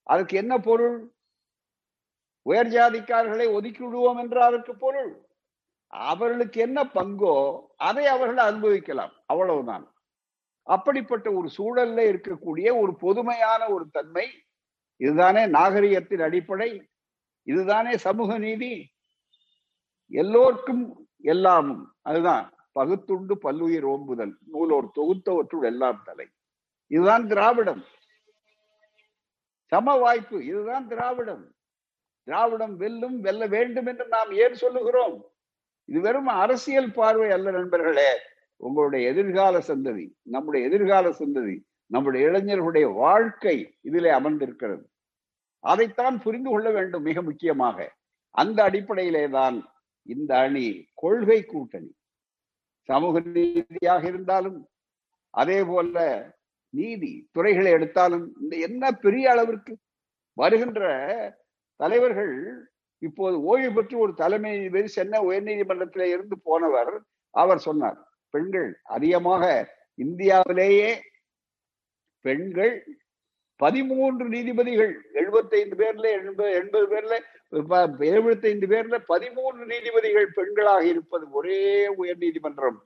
அதுக்கு என்ன பொருள்? உயர் ஜாதிக்காரர்களை ஒதுக்கி விடுவோம் என்று அதற்கு பொருள். அவர்களுக்கு என்ன பங்கோ அதை அவர்கள் அனுபவிக்கலாம். அவ்வளவுதான். அப்படிப்பட்ட ஒரு சூழல்ல இருக்கக்கூடிய ஒரு பொதுமையான ஒரு தன்மை இதுதானே நாகரிகத்தின் அடிப்படை இதுதானே சமூக நீதி. எல்லோருக்கும் எல்லாமும் அதுதான் பகுத்துண்டு பல்லுயிர் ஓம்புதல் நூலோர் தொகுத்தவற்றுள் எல்லாம் தலை. இதுதான் திராவிடம். சம வாய்ப்பு இதுதான் திராவிடம். திராவிடம் வெல்லும் வெல்ல வேண்டும் என்று நாம் ஏன் சொல்லுகிறோம்? இது வெறும் அரசியல் பார்வை அல்ல நண்பர்களே. உங்களுடைய எதிர்கால சந்ததி நம்முடைய எதிர்கால சந்ததி நம்முடைய இளைஞர்களுடைய வாழ்க்கை இதிலே அமர்ந்திருக்கிறது. அதைத்தான் புரிந்து கொள்ள வேண்டும் மிக முக்கியமாக. அந்த அடிப்படையிலே தான் இந்த அணி கொள்கை கூட்டணி. சமூக ரீதியாக இருந்தாலும் அதே போல நீதி துறைகளை எடுத்தாலும் இந்த என்ன பெரிய அளவிற்கு வருகின்ற தலைவர்கள் இப்போது ஓய்வு பெற்று ஒரு தலைமை நீதிபதி சென்னை உயர்நீதிமன்றத்திலே இருந்து போனவர் அவர் சொன்னார் பெண்கள் அதிகமாக இந்தியாவிலேயே பெண்கள் பதிமூன்று நீதிபதிகள் எழுபத்தைந்து பேர்ல எண்பது எண்பது பேர்ல எழுபத்தைந்து பேர்ல பதிமூன்று நீதிபதிகள் பெண்களாக இருப்பது ஒரே உயர் நீதிமன்றம்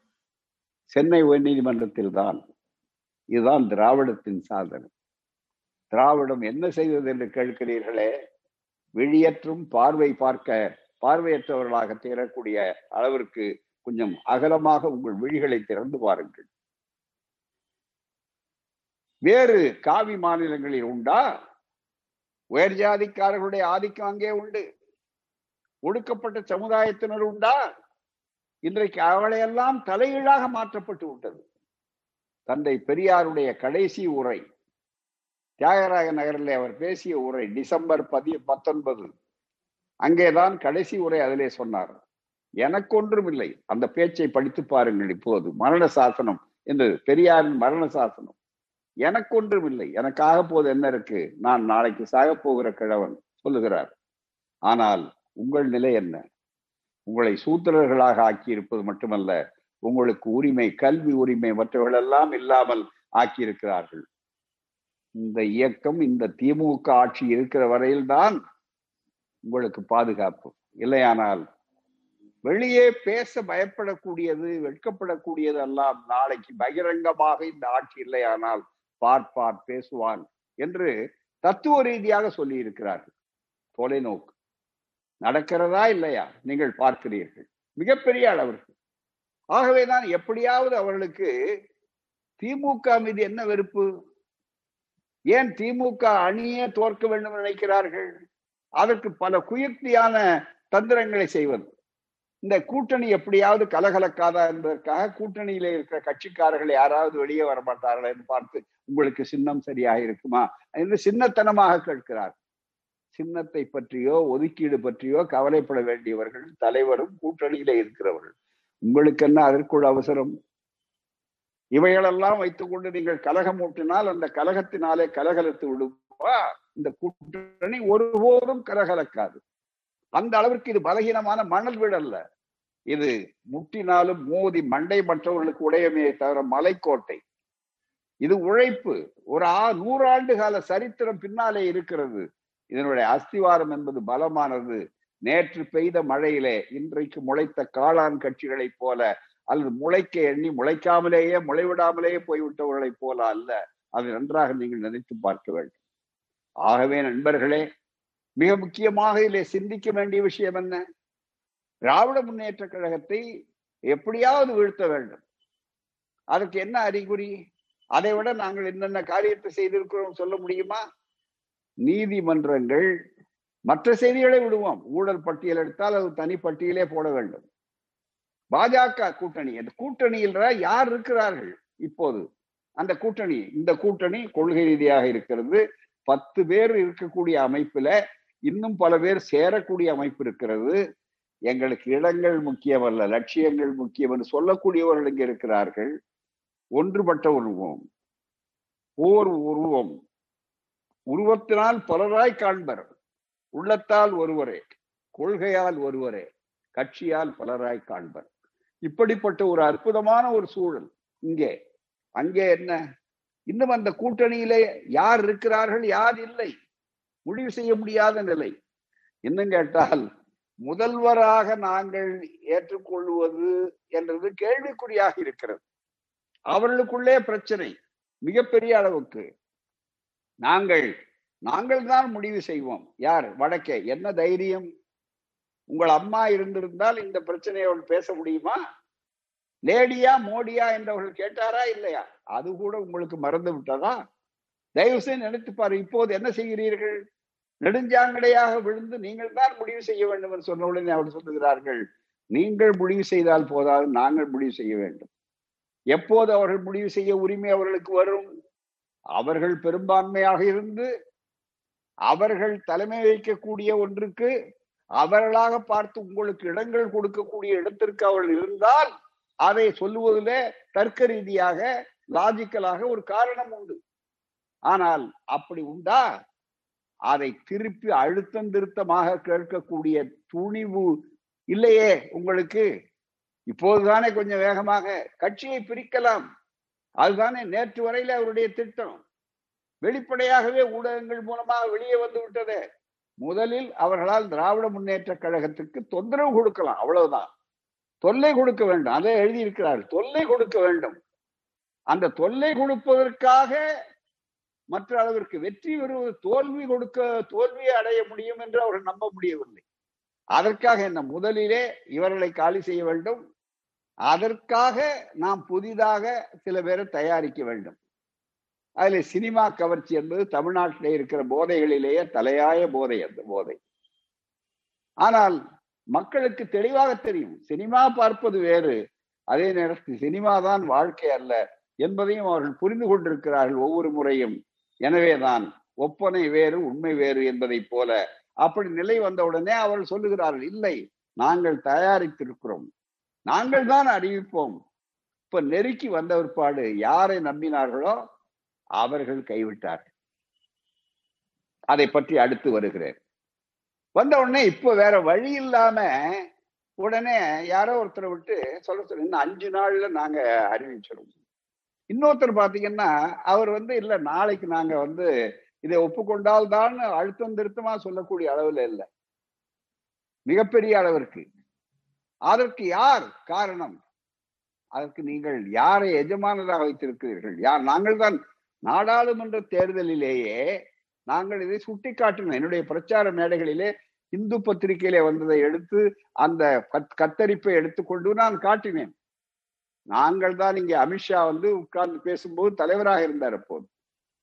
சென்னை உயர் நீதிமன்றத்தில் தான். இதுதான் திராவிடத்தின் சாதனை. திராவிடம் என்ன செய்தது என்று கேட்கிறீர்களே? விழியற்றும் பார்வை பார்க்க பார்வையற்றவர்களாக தேரக்கூடிய அளவிற்கு கொஞ்சம் அகலமாக உங்கள் விழிகளை திறந்து பாருங்கள். வேறு காவி மாநிலங்களில் உண்டா? உயர் ஜாதிக்காரர்களுடைய ஆதிக்கம் அங்கே உண்டு. ஒடுக்கப்பட்ட சமுதாயத்தினர் உண்டா? இன்றைக்கு அவளையெல்லாம் தலைகீழாக மாற்றப்பட்டு விட்டது. தந்தை பெரியாருடைய கடைசி உரை தியாகராய நகரில் அவர் பேசிய உரை டிசம்பர் பதி பத்தொன்பது. அங்கேதான் கடைசி உரை அதிலே சொன்னார். எனக்கொன்றும் இல்லை அந்த பேச்சை படித்து பாருங்கள் இப்போது. மரண சாசனம் என்று பெரியாரின் மரண சாசனம் எனக்கொன்றும் இல்லை எனக்காக போது என்ன இருக்கு? நான் நாளைக்கு சாக போகிற கிழவன் சொல்லுகிறார். ஆனால் உங்கள் நிலை என்ன? உங்களை சூத்திரர்களாக ஆக்கி இருப்பது மட்டுமல்ல உங்களுக்கு உரிமை கல்வி உரிமை மற்றவர்கள் எல்லாம் இல்லாமல் ஆக்கியிருக்கிறார்கள். இந்த இயக்கம் இந்த திமுக ஆட்சி இருக்கிற வரையில்தான் உங்களுக்கு பாதுகாப்பு. இல்லையானால் வெளியே பேச பயப்படக்கூடியது வெட்கப்படக்கூடியது எல்லாம் நாளைக்கு பகிரங்கமாக இந்த ஆட்சி இல்லையானால் பார்ப்பார் பேசுவான் என்று தத்துவ ரீதியாக சொல்லி இருக்கிறார்கள் தொலைநோக்கு. நடக்கிறதா இல்லையா? நீங்கள் பார்க்கிறீர்கள். மிகப்பெரிய அளவிற்கு. ஆகவே தான் எப்படியாவது அவர்களுக்கு திமுக மீது என்ன வெறுப்பு? ஏன் திமுக அணியே தோற்க வேண்டும் நினைக்கிறார்கள்? அதற்கு பல குயுக்தியான தந்திரங்களை செய்வது. இந்த கூட்டணி எப்படியாவது கலகலக்காதா என்பதற்காக கூட்டணியில இருக்கிற கட்சிக்காரர்கள் யாராவது வெளியே வரமாட்டார்கள் என்று பார்த்து உங்களுக்கு சின்னம் சரியாக இருக்குமா? என்று சின்னத்தனமாக கேட்கிறார். சின்னத்தை பற்றியோ ஒதுக்கீடு பற்றியோ கவலைப்பட வேண்டியவர்கள் தலைவரும் கூட்டணியில இருக்கிறவர்கள். உங்களுக்கு என்ன அதற்குள் அவசரம்? இவைகளெல்லாம் வைத்துக் கொண்டு நீங்கள் கலகம் ஊட்டினால் அந்த கலகத்தினாலே கலகலத்து விடுவா? இந்த கூட்டணி ஒருபோதும் கலகலக்காது. அந்த அளவிற்கு இது பலகீனமான மணல் வீடல்ல இது முட்டினாலும் மோதி மண்டை மற்றவர்களுக்கு உடையமே தவிர மலைக்கோட்டை. இது உழைப்பு. ஒரு ஆ நூறாண்டு கால சரித்திரம் பின்னாலே இருக்கிறது. இதனுடைய அஸ்திவாரம் என்பது பலமானது. நேற்று பெய்த மழையிலே இன்றைக்கு முளைத்த காளான் கட்சிகளைப் போல அல்லது முளைக்க எண்ணி முளைக்காமலேயே முளைவிடாமலேயே போய்விட்டவர்களைப் போல அல்ல. அது நன்றாக நீங்கள் நினைத்து பார்க்க வேண்டும். ஆகவே நண்பர்களே மிக முக்கியமாக இதிலே சிந்திக்க வேண்டிய விஷயம் என்ன? திராவிட முன்னேற்ற கழகத்தை எப்படியாவது வீழ்த்த வேண்டும். அதற்கு என்ன அறிகுறி? அதை விட நாங்கள் என்னென்ன காரியத்தை செய்திருக்கிறோம் சொல்ல முடியுமா? நீதிமன்றங்கள் மற்ற செய்திகளை விடுவோம். ஊழல் பட்டியல் எடுத்தால் அது தனி பட்டியலே போட வேண்டும். பாஜக கூட்டணி அந்த கூட்டணியில் யார் இருக்கிறார்கள் இப்போது? அந்த கூட்டணி இந்த கூட்டணி கொள்கை ரீதியாக இருக்கிறது. பத்து பேர் இருக்கக்கூடிய அமைப்புல இன்னும் பல பேர் சேரக்கூடிய அமைப்பு இருக்கிறது. எங்களுக்கு இடங்கள் முக்கியமல்ல லட்சியங்கள் முக்கியம் என்று சொல்லக்கூடியவர்கள் இங்கே இருக்கிறார்கள். ஒன்றுபட்ட உருவம். ஓர் உருவம். உருவத்தினால் பலராய் காண்பர். உள்ளத்தால் ஒருவரே கொள்கையால் ஒருவரே கட்சியால் பலராய் காண்பர். இப்படிப்பட்ட ஒரு அற்புதமான ஒரு சூழல் இங்கே. அங்கே என்ன? இன்னும் அந்த கூட்டணியிலே யார் இருக்கிறார்கள் யார் இல்லை? முடிவு செய்ய முடியாத நிலை. இன்னும் கேட்டால் முதல்வராக நாங்கள் ஏற்றுக்கொள்வது என்றது கேள்விக்குறியாக இருக்கிறது. அவர்களுக்குள்ளே பிரச்சனை மிகப்பெரிய அளவுக்கு. நாங்கள் நாங்கள் தான் முடிவு செய்வோம். யார்? வடக்கே. என்ன தைரியம்? உங்கள் அம்மா இருந்திருந்தால் இந்த பிரச்சனையோடு பேச முடியுமா? லேடியா மோடியா என்றவர்கள் கேட்டாரா? இல்லையா? அது கூட உங்களுக்கு மறந்து விட்டதா? தயவு செய்து நினைத்து பாரு இப்போது என்ன செய்கிறீர்கள்? நெடுஞ்சாங்கடையாக விழுந்து நீங்கள் தான் முடிவு செய்ய வேண்டும் என்று சொன்ன உடனே அவர் சொல்லுகிறார்கள் நீங்கள் முடிவு செய்தால் போதாது நாங்கள் முடிவு செய்ய வேண்டும். எப்போது அவர்கள் முடிவு செய்ய உரிமை அவர்களுக்கு வரும்? அவர்கள் பெரும்பான்மையாக இருந்து அவர்கள் தலைமை வைக்கக்கூடிய ஒன்றுக்கு அவர்களாக பார்த்து உங்களுக்கு இடங்கள் கொடுக்கக்கூடிய இடத்திற்கு அவர்கள் இருந்தால் அதை சொல்லுவதில் தர்க்க ரீதியாக லாஜிக்கலாக ஒரு காரணம் உண்டு. ஆனால் அப்படி உண்டா? அதை திருப்பி அழுத்தம் திருத்தமாக கேட்கக்கூடிய துணிவு இல்லையே உங்களுக்கு? இப்போதுதானே கொஞ்சம் வேகமாக கட்சியை பிரிக்கலாம். அதுதானே நேற்று வரையில அவருடைய திட்டம். வெளிப்படையாகவே ஊடகங்கள் மூலமாக வெளியே வந்து விட்டதே. முதலில் அவர்களால் திராவிட முன்னேற்ற கழகத்துக்கு தொந்தரவு கொடுக்கலாம் அவ்வளவுதான். தொல்லை கொடுக்க வேண்டும் அதை எழுதியிருக்கிறார். தொல்லை கொடுக்க வேண்டும். அந்த தொல்லை கொடுப்பதற்காக மற்ற அளவிற்கு வெற்றி பெறுவது தோல்வி கொடுக்க தோல்வியை அடைய முடியும் என்று அவர்கள் நம்ப முடியவில்லை. அதற்காக என்ன முதலிலே இவர்களை காலி செய்ய வேண்டும். அதற்காக நாம் புதிதாக சில பேரை தயாரிக்க வேண்டும். அதுல சினிமா கவர்ச்சி என்பது தமிழ்நாட்டிலே இருக்கிற போதைகளிலேயே தலையாய போதை அந்த போதை. ஆனால் மக்களுக்கு தெளிவாக தெரியும் சினிமா பார்ப்பது வேறு அதே நேரத்தில் சினிமா தான் வாழ்க்கை அல்ல என்பதையும் அவர்கள் புரிந்து கொண்டிருக்கிறார்கள் ஒவ்வொரு முறையும். எனவேதான் ஒப்பனை வேறு உண்மை வேறு என்பதை போல அப்படி நிலை வந்தவுடனே அவர்கள் சொல்லுகிறார்கள் இல்லை நாங்கள் தயாரித்திருக்கிறோம். நாங்கள் தான் அறிவிப்போம். இப்ப நெருக்கி வந்த பிற்பாடு யாரை நம்பினார்களோ அவர்கள் கைவிட்டார்கள். அதை பற்றி அடுத்து வருகிறேன். வந்த உடனே இப்ப வேற வழி இல்லாம உடனே யாரோ ஒருத்தரை விட்டு சொல்ல சொல்லி இன்னும் அஞ்சு நாள்ல நாங்க அறிவிச்சிருவோம். இன்னொருத்தர் பாத்தீங்கன்னா அவர் வந்து இல்ல நாளைக்கு நாங்க வந்து இதை ஒப்புக்கொண்டால் தான் அழுத்தம் திருத்தமா சொல்லக்கூடிய அளவுல இல்லை. மிகப்பெரிய அளவிற்கு அதற்கு யார் காரணம்? அதற்கு நீங்கள் யாரை எஜமானராக வைத்திருக்கிறீர்கள்? யார் நாங்கள் தான் நாடாளுமன்ற தேர்தலிலேயே நாங்கள் இதை சுட்டி காட்டினோம் என்னுடைய பிரச்சார மேடைகளிலே இந்து பத்திரிகையிலே வந்ததை எடுத்து அந்த கத்தரிப்பை எடுத்துக்கொண்டு நான் காட்டினேன். நாங்கள் தான் இங்கே அமித்ஷா வந்து உட்கார்ந்து பேசும்போது தலைவராக இருந்தார் அப்போது.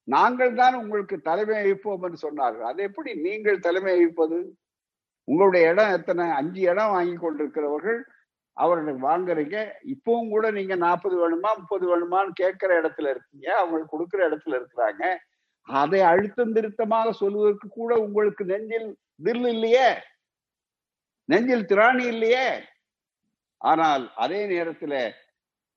நாங்கள் தான் உங்களுக்கு தலைமை வகிப்போம் என்று சொன்னார்கள். அது எப்படி நீங்கள் தலைமை வகிப்பது? உங்களுடைய இடம் எத்தனை? அஞ்சு இடம் வாங்கி கொண்டிருக்கிறவர்கள். அவர்களுக்கு வாங்குறீங்க. இப்பவும் கூட நீங்க நாற்பது வேணுமா முப்பது வேணுமான்னு கேட்கிற இடத்துல இருக்கீங்க. அவங்களுக்கு கொடுக்குற இடத்துல இருக்கிறாங்க. அதை அழுத்தம் திருத்தமாக சொல்வதற்கு கூட உங்களுக்கு நெஞ்சில் தில் இல்லையே? நெஞ்சில் திராணி இல்லையே? ஆனால் அதே நேரத்துல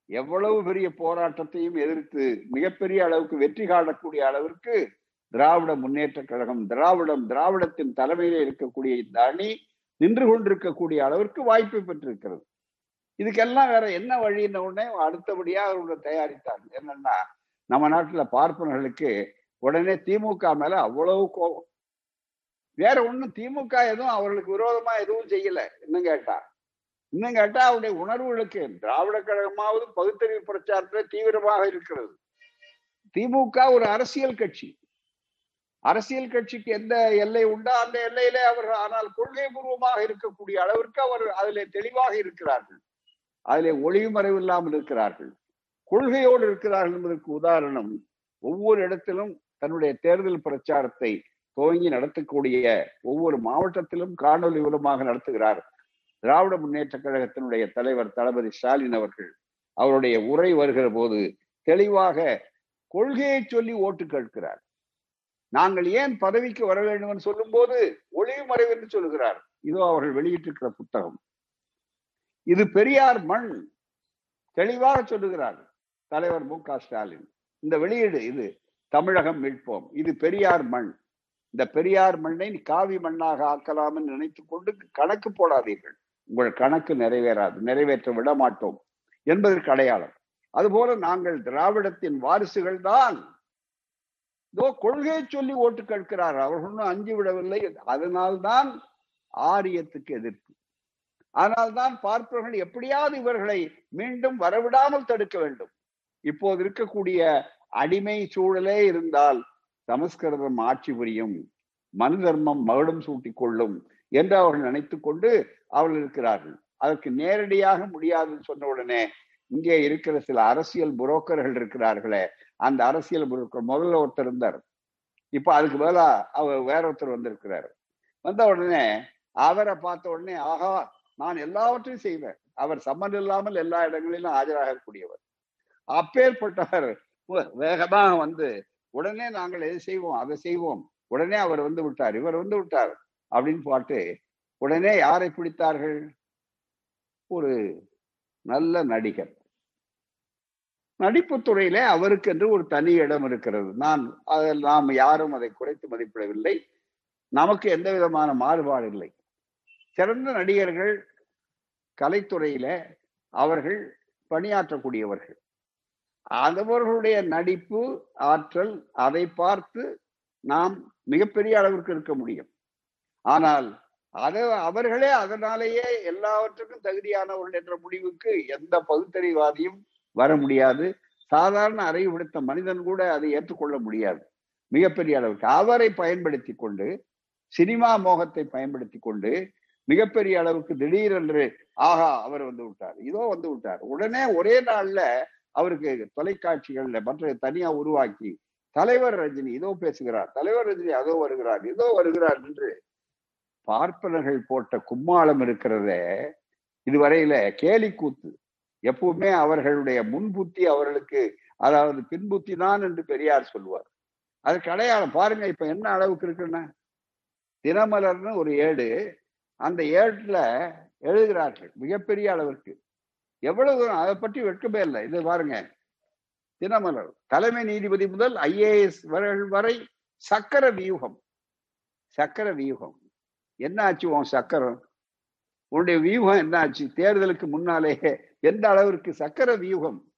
எவ்வளவு பெரிய போராட்டத்தையும் எதிர்த்து மிகப்பெரிய அளவுக்கு வெற்றி காணக்கூடிய அளவிற்கு திராவிட முன்னேற்ற கழகம் திராவிடம் திராவிடத்தின் தலைமையில இருக்கக்கூடிய இந்த அணி நின்று கொண்டிருக்கக்கூடிய அளவிற்கு வாய்ப்பை பெற்றிருக்கிறது. இதுக்கெல்லாம் வேற என்ன வழின்ன உடனே அடுத்தபடியா அவங்க தயாரித்தாங்க என்னன்னா நம்ம நாட்டுல பார்ப்பனர்களுக்கு உடனே திமுக மேல அவ்வளவு கோபம். வேற ஒண்ணும் திமுக எதுவும் அவர்களுக்கு விரோதமா எதுவும் செய்யல இன்னும் கேட்டா. இன்னும் கேட்டா அவருடைய உணர்வுகளுக்கு திராவிட கழகமாவது பகுத்தறிவு பிரச்சாரத்துல தீவிரமாக இருக்கிறது. திமுக ஒரு அரசியல் கட்சி. அரசியல் கட்சிக்கு எந்த எல்லை உண்டோ அந்த எல்லையிலே அவர் ஆனால் கொள்கை பூர்வமாக இருக்கக்கூடிய அளவிற்கு அவர் அதில் தெளிவாக இருக்கிறார்கள். அதிலே ஒளிமறைவு இல்லாமல் இருக்கிறார்கள். கொள்கையோடு இருக்கிறார்கள் என்பதற்கு உதாரணம் ஒவ்வொரு இடத்திலும் தன்னுடைய தேர்தல் பிரச்சாரத்தை துவங்கி நடத்தக்கூடிய ஒவ்வொரு மாவட்டத்திலும் காணொலி மூலமாக நடத்துகிறார் திராவிட முன்னேற்ற கழகத்தினுடைய தலைவர் தளபதி ஸ்டாலின் அவர்கள். அவருடைய உரை வருகிற போது தெளிவாக கொள்கையை சொல்லி ஓட்டு கேட்கிறார். நாங்கள் ஏன் பதவிக்கு வர வேண்டும் என்று சொல்லும் போது ஒளிவு மறைவு என்று சொல்லுகிறார். இதோ அவர்கள் வெளியிட்டிருக்கிற புத்தகம். இது பெரியார் மண். தெளிவாக சொல்லுகிறார் தலைவர் மு க ஸ்டாலின். இந்த வெளியீடு இது தமிழகம் மீட்போம். இது பெரியார் மண். இந்த பெரியார் மண்ணை காவி மண்ணாக ஆக்கலாம் என்று நினைத்துக் கொண்டு கணக்கு போடாதீர்கள். உங்கள் கணக்கு நிறைவேறாது நிறைவேற்ற விட மாட்டோம் என்பதற்கு அடையாளம். அதுபோல நாங்கள் திராவிடத்தின் வாரிசுகள் தான். இதோ கொள்கையை சொல்லி ஓட்டு கேட்கிறார். அவர்கள் ஒன்றும் அஞ்சு விடவில்லை. அதனால்தான் ஆரியத்துக்கு எதிர்ப்பு. ஆனால்தான் பார்ப்பவர்கள் எப்படியாவது இவர்களை மீண்டும் வரவிடாமல் தடுக்க வேண்டும். இப்போது இருக்கக்கூடிய அடிமை சூழலே இருந்தால் சமஸ்கிருதம் ஆட்சி புரியும் மனு தர்மம் மகுடம் சூட்டிக் கொள்ளும் என்று அவர்கள் நினைத்துக் கொண்டு அவர்கள் இருக்கிறார்கள். அதற்கு நேரடியாக முடியாதுன்னு சொன்ன உடனே இங்கே இருக்கிற சில அரசியல் புரோக்கர்கள் இருக்கிறார்களே அந்த அரசியல் புரோக்கர் முதல்ல ஒருத்தர் இருந்தார். இப்ப அதுக்கு பதிலா அவர் வேற ஒருத்தர் வந்திருக்கிறார். வந்த உடனே அவரை பார்த்த உடனே ஆகா நான் எல்லாவற்றையும் செய்வேன். அவர் சம்மன் இல்லாமல் எல்லா இடங்களிலும் ஆஜராகக்கூடியவர் அப்பேற்பட்டவர் வேகமாக வந்து உடனே நாங்கள் எது செய்வோம்? அதை செய்வோம். உடனே அவர் வந்து விட்டார். இவர் வந்து விட்டார். அப்படின்னு பாட்டு உடனே யாரை பிடித்தார்கள்? ஒரு நல்ல நடிகர். நடிப்பு துறையிலே அவருக்கு என்று ஒரு தனி இடம் இருக்கிறது. நான் அதில் நாம் யாரும் அதை குறைத்து மதிப்பிடவில்லை. நமக்கு எந்த விதமான மாறுபாடு இல்லை. சிறந்த நடிகர்கள் கலைத்துறையில அவர்கள் பணியாற்றக்கூடியவர்கள். அவர்களுடைய நடிப்பு ஆற்றல் அதை பார்த்து நாம் மிகப்பெரிய அளவிற்கு இருக்க முடியும். ஆனால் அதை அவர்களே அதனாலேயே எல்லாவற்றுக்கும் தகுதியானவர்கள் என்ற முடிவுக்கு எந்த பகுத்தறிவாதியும் வர முடியாது. சாதாரண அறிவுபடுத்த மனிதன் கூட அதை ஏற்றுக்கொள்ள முடியாது. மிகப்பெரிய அளவுக்கு அவரை பயன்படுத்தி கொண்டு சினிமா மோகத்தை பயன்படுத்தி கொண்டு மிகப்பெரிய அளவுக்கு திடீரென்று ஆஹா அவர் வந்து விட்டார். இதோ வந்து விட்டார். உடனே ஒரே நாள்ல அவருக்கு தொலைக்காட்சிகள்ல மற்ற தனியா உருவாக்கி தலைவர் ரஜினி இதோ பேசுகிறார் தலைவர் ரஜினி அதோ வருகிறார் இதோ வருகிறார் என்று பார்ப்பனர்கள் போட்ட கும்மாளம் இருக்கிறத இதுவரையில கேலி கூத்து எப்பவுமே அவர்களுடைய முன்புத்தி அவர்களுக்கு அதாவது பின்புத்தி தான் என்று பெரியார் சொல்லுவார். அதுக்கு அடையாளம் பாருங்க இப்ப என்ன அளவுக்கு இருக்குன்னா தினமலர்னு ஒரு ஏடு அந்த ஏட்டில் எழுதுகிறார்கள் மிகப்பெரிய அளவிற்கு. எவ்வளவு தூரம்? அதை பற்றி வெட்கமே இல்லை. இது பாருங்க. தினமலர் தலைமை நீதிபதி முதல் ஐஏஎஸ் வரை சக்கர வியூகம். சக்கர வியூகம். என்ன ஆச்சு உன் சக்கரம்? உன்னுடைய வியூகம் என்ன ஆச்சு? தேர்தலுக்கு முன்னாலேயே எந்த அளவிற்கு சக்கர வியூகம்?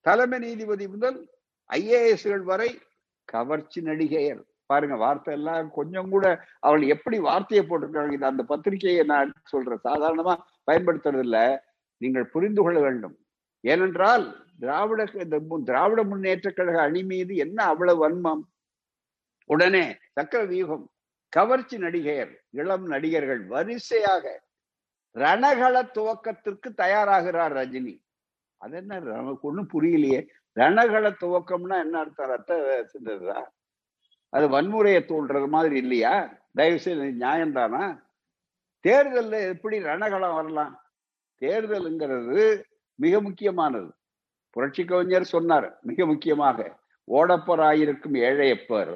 தலைமை நீதிபதி முதல் ஐஏஎஸ்கள் வரை கவர்ச்சி நடிகையர். பாருங்க வார்த்தை எல்லாம் கொஞ்சம் கூட அவள் எப்படி வார்த்தையை போட்டிருக்காங்க இது அந்த பத்திரிகையை நான் சொல்றேன். சாதாரணமா பயன்படுத்துறதில்ல. நீங்கள் புரிந்து கொள்ள வேண்டும். ஏனென்றால் திராவிட இந்த திராவிட முன்னேற்ற கழக அணி மீது என்ன அவ்வளவு வன்மம்? உடனே சக்கர வியூகம் கவர்ச்சி நடிகையர் இளம் நடிகர்கள் வரிசையாக ரணகள துவக்கத்திற்கு தயாராகிறார் ரஜினி. அது என்ன நமக்கு ஒன்றும் புரியலையே. ரணகள துவக்கம்னா என்ன அர்த்தம்? ரத்த சிந்ததா அது வன்முறையை தூண்டுறது மாதிரி இல்லையா? தயவு செய்து நியாயம்தானா? தேர்தலில் எப்படி ரணகலம் வரலாம்? தேர்தலுங்கிறது மிக முக்கியமானது. புரட்சி கவிஞர் சொன்னார் மிக முக்கியமாக ஓடப்பராயிருக்கும் ஏழையப்பர்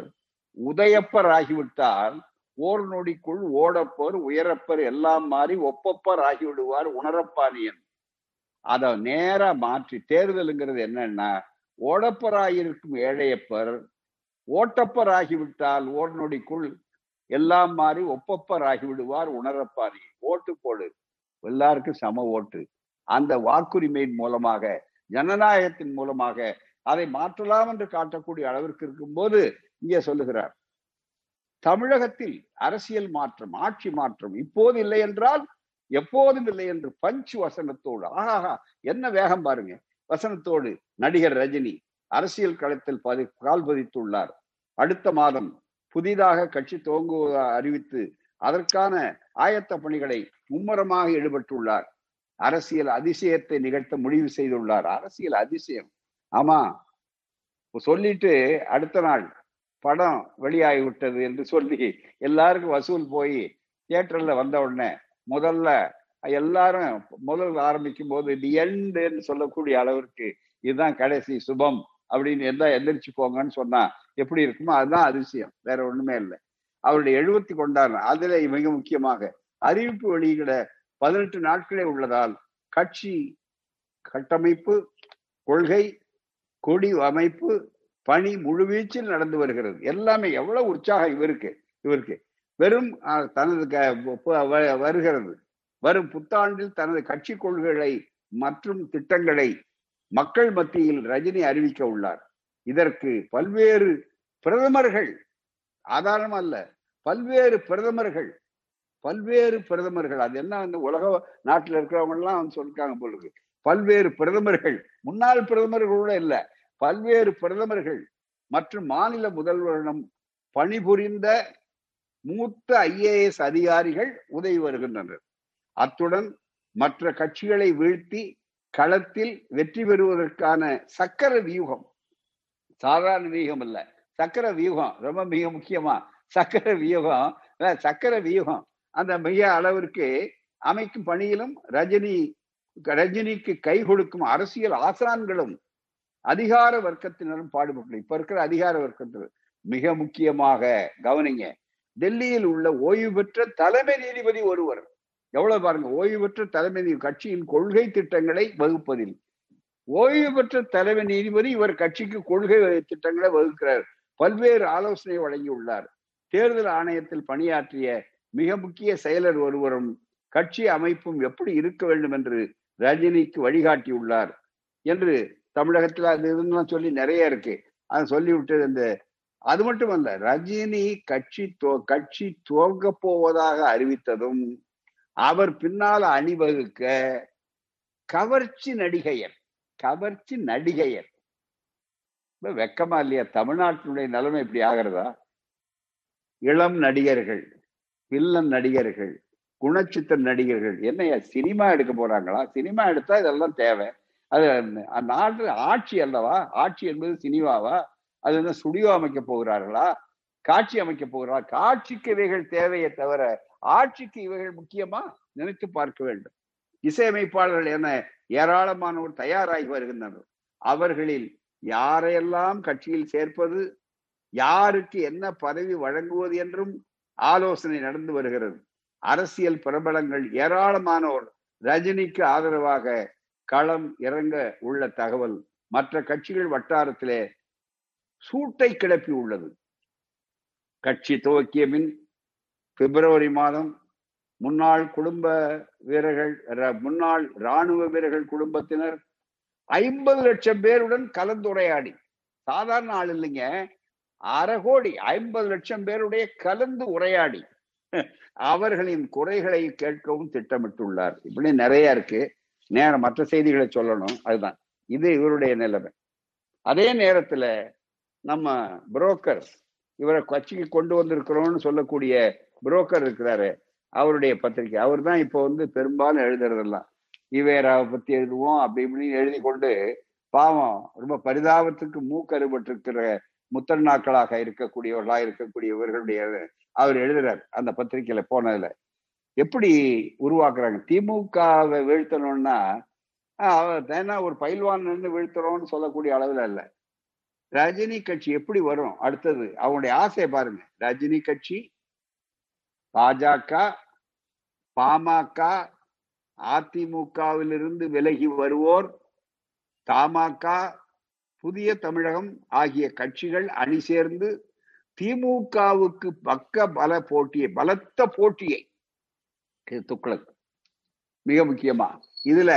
உதயப்பர் ஆகிவிட்டால் ஓர் நொடிக்குள் ஓடப்பர் உயரப்பர் எல்லாம் மாறி ஒப்பப்பர் ஆகிவிடுவார் உணரப்பானியன் அதை நேரா மாற்றி தேர்தலுங்கிறது என்னன்னா ஓடப்பராயிருக்கும் ஏழையப்பர் ஓட்டப்பர் ஆகிவிட்டால் ஓர் நொடிக்குள் எல்லாம் மாறி ஒப்பப்பர் ஆகிவிடுவார் உணரப்பாரி. ஓட்டு போடு. எல்லாருக்கும் சம ஓட்டு. அந்த வாக்குரிமையின் மூலமாக ஜனநாயகத்தின் மூலமாக அதை மாற்றலாம் என்று காட்டக்கூடிய அளவிற்கு இருக்கும்போது இங்கே சொல்லுகிறார். தமிழகத்தில் அரசியல் மாற்றம் ஆட்சி மாற்றம் இப்போது இல்லை என்றால் எப்போதும் இல்லை என்று பஞ்சு வசனத்தோடு ஆஹா என்ன வேகம் பாருங்க. வசனத்தோடு நடிகர் ரஜினி அரசியல் களத்தில் பதி கால் பதித்துள்ளார். அடுத்த மாதம் புதிதாக கட்சி துவங்குவதாக அறிவித்து அதற்கான ஆயத்த பணிகளை மும்முரமாக ஈடுபட்டுள்ளார். அரசியல் அதிசயத்தை நிகழ்த்த முடிவு செய்துள்ளார். அரசியல் அதிசயம். ஆமா சொல்லிட்டு அடுத்த நாள் படம் வெளியாகிவிட்டது என்று சொல்லி எல்லாருக்கும் வசூல் போய் தியேட்டர்ல வந்த உடனே முதல்ல எல்லாரும் முதல் ஆரம்பிக்கும் போது தி எண்டுன்னு சொல்லக்கூடிய அளவிற்கு இதுதான் கடைசி சுபம் அப்படின்னு எல்லாம் எந்திரிச்சு போங்கன்னு சொன்னா எப்படி இருக்குமோ அதுதான் அதிசயம். வேற ஒண்ணுமே இல்லை. அவருடைய எழுபத்தி கொண்டாடுற அதுல மிக முக்கியமாக அறிவிப்பு வெளியிட பதினெட்டு நாட்களே உள்ளதால் கட்சி கட்டமைப்பு கொள்கை கொடி அமைப்பு பணி முழுவீச்சில் நடந்து வருகிறது. எல்லாமே எவ்வளவு உற்சாகம் இவருக்கு இவருக்கு. வெறும் தனது வருகிறது. வரும் புத்தாண்டில் தனது கட்சி கொள்கைகளை மற்றும் திட்டங்களை மக்கள் மத்தியில் ரஜினி அறிவிக்க உள்ளார். இதற்கு பல்வேறு பிரதமர்கள் ஆதாரம் அல்ல பல்வேறு பிரதமர்கள் பல்வேறு பிரதமர்கள் அது என்ன அந்த உலக நாட்டில் இருக்கிறவங்க எல்லாம் வந்து சொல்லிருக்காங்க போலுக்கு பல்வேறு பிரதமர்கள் முன்னாள் பிரதமர்கள் கூட இல்ல பல்வேறு பிரதமர்கள் மற்றும் மாநில முதல்வரிடம் பணிபுரிந்த மூத்த ஐஏஎஸ் அதிகாரிகள் உதவி வருகின்றனர். அத்துடன் மற்ற கட்சிகளை வீழ்த்தி களத்தில் வெற்றி பெறுவதற்கான சக்கர வியூகம் சாதாரண வியூகம் இல்ல. சக்கர வியூகம் ரொம்ப மிக முக்கியமா சக்கர வியூகம் சக்கர வியூகம். அந்த மிக அளவிற்கு அமைக்கும் பணியிலும் ரஜினி ரஜினிக்கு கை கொடுக்கும் அரசியல் ஆசான்களும் அதிகார வர்க்கத்தினரும் பாடுபட்டு இப்ப இருக்கிற அதிகார வர்க்கத்தினர் மிக முக்கியமாக கவனிங்க. டெல்லியில் உள்ள ஓய்வு பெற்ற தலைமை நீதிபதி ஒருவர். எவ்வளவு பாருங்க ஓய்வு பெற்ற தலைமை கட்சியின் கொள்கை திட்டங்களை வகுப்பதில். ஓய்வு பெற்ற தலைமை நீதிபதி இவர் கட்சிக்கு கொள்கை திட்டங்களை வகுக்கிறார். பல்வேறு ஆலோசனை வழங்கியுள்ளார். தேர்தல் ஆணையத்தில் பணியாற்றிய மிக முக்கிய செயலர் ஒருவரும் கட்சி அமைப்பும் எப்படி இருக்க வேண்டும் என்று ரஜினிக்கு வழிகாட்டியுள்ளார் என்று தமிழகத்தில் அது இதெல்லாம் சொல்லி நிறைய இருக்கு. அது சொல்லிவிட்டு இந்த அது மட்டுமல்ல ரஜினி கட்சி கட்சி துவங்க போவதாக அறிவித்ததும் அவர் பின்னால் அணிவகுக்க கவர்ச்சி நடிகையர் கவர்ச்சி நடிகையர். வெக்கமா இல்லையா? தமிழ்நாட்டினுடைய நிலைமை இப்படி ஆகிறதா? இளம் நடிகர்கள் வில்லன் நடிகர்கள் குணச்சித்திர நடிகர்கள் என்னையா சினிமா எடுக்க போறாங்களா? சினிமா எடுத்தா இதெல்லாம் தேவை. அது நாட்டு ஆட்சி அல்லவா? ஆட்சி என்பது சினிமாவா? அது என்ன ஸ்டுடியோ அமைக்க போகிறார்களா? காட்சி அமைக்க போகிறார் காட்சிக்கு இவைகள் தேவையே தவிர ஆட்சிக்கு இவைகள் முக்கியமா? நினைத்து பார்க்க வேண்டும். இசையமைப்பாளர்கள் என்ன ஏராளமானோர் தயாராகி வருகின்றனர். அவர்களில் யாரையெல்லாம் கட்சியில் சேர்ப்பது யாருக்கு என்ன பதவி வழங்குவது என்றும் ஆலோசனை நடந்து வருகிறது. அரசியல் பிரபலங்கள் ஏராளமானோர் ரஜினிக்கு ஆதரவாக களம் இறங்க உள்ள தகவல் மற்ற கட்சிகள் வட்டாரத்திலே சூட்டை கிளப்பி உள்ளது. கட்சி துவக்கிய பின் பிப்ரவரி மாதம் முன்னாள் குடும்ப வீரர்கள் முன்னாள் இராணுவ வீரர்கள் குடும்பத்தினர் ஐம்பது லட்சம் பேருடன் கலந்துரையாடி. சாதாரண ஆள் இல்லைங்க. அரை கோடி ஐம்பது லட்சம் பேருடைய கலந்து உரையாடி. அவர்களின் குறைகளை கேட்கவும் திட்டமிட்டுள்ளார். இப்படி நிறைய இருக்கு. நேரம் மற்ற செய்திகளை சொல்லணும். அதுதான். இது இவருடைய நிலைமை. அதே நேரத்துல நம்ம புரோக்கர் இவரை கட்சிக்கு கொண்டு வந்திருக்கிறோம்னு சொல்லக்கூடிய புரோக்கர் இருக்கிறாரு. அவருடைய பத்திரிகை. அவர் தான் இப்போ வந்து பெரும்பாலும் எழுதுறதெல்லாம். ஈவேராவை பத்தி எழுதுவோம் அப்படி இப்படின்னு எழுதி கொண்டு பாவம் ரொம்ப பரிதாபத்துக்கு மூக்கருபட்டிருக்கிற முத்தண்ணாக்களாக இருக்கக்கூடியவர்களா இருக்கக்கூடிய இவர்களுடைய அவர் எழுதுறாரு அந்த பத்திரிகையில போனதுல. எப்படி உருவாக்குறாங்க? திமுகவை வீழ்த்தணும்னா ஏன்னா ஒரு பயில்வான் வீழ்த்துறோம்னு சொல்லக்கூடிய அளவுல இல்ல. ரஜினி கட்சி எப்படி வரும்? அடுத்தது அவங்களுடைய ஆசையை பாருங்க. ரஜினி கட்சி பாஜக பாமக அதிமுகவிலிருந்து விலகி வருவோர் தமாக புதிய தமிழகம் ஆகிய கட்சிகள் அணி சேர்ந்து திமுகவுக்கு பக்க பல போட்டியை பலத்த போட்டியை துக்ளக் மிக முக்கியமா. இதுல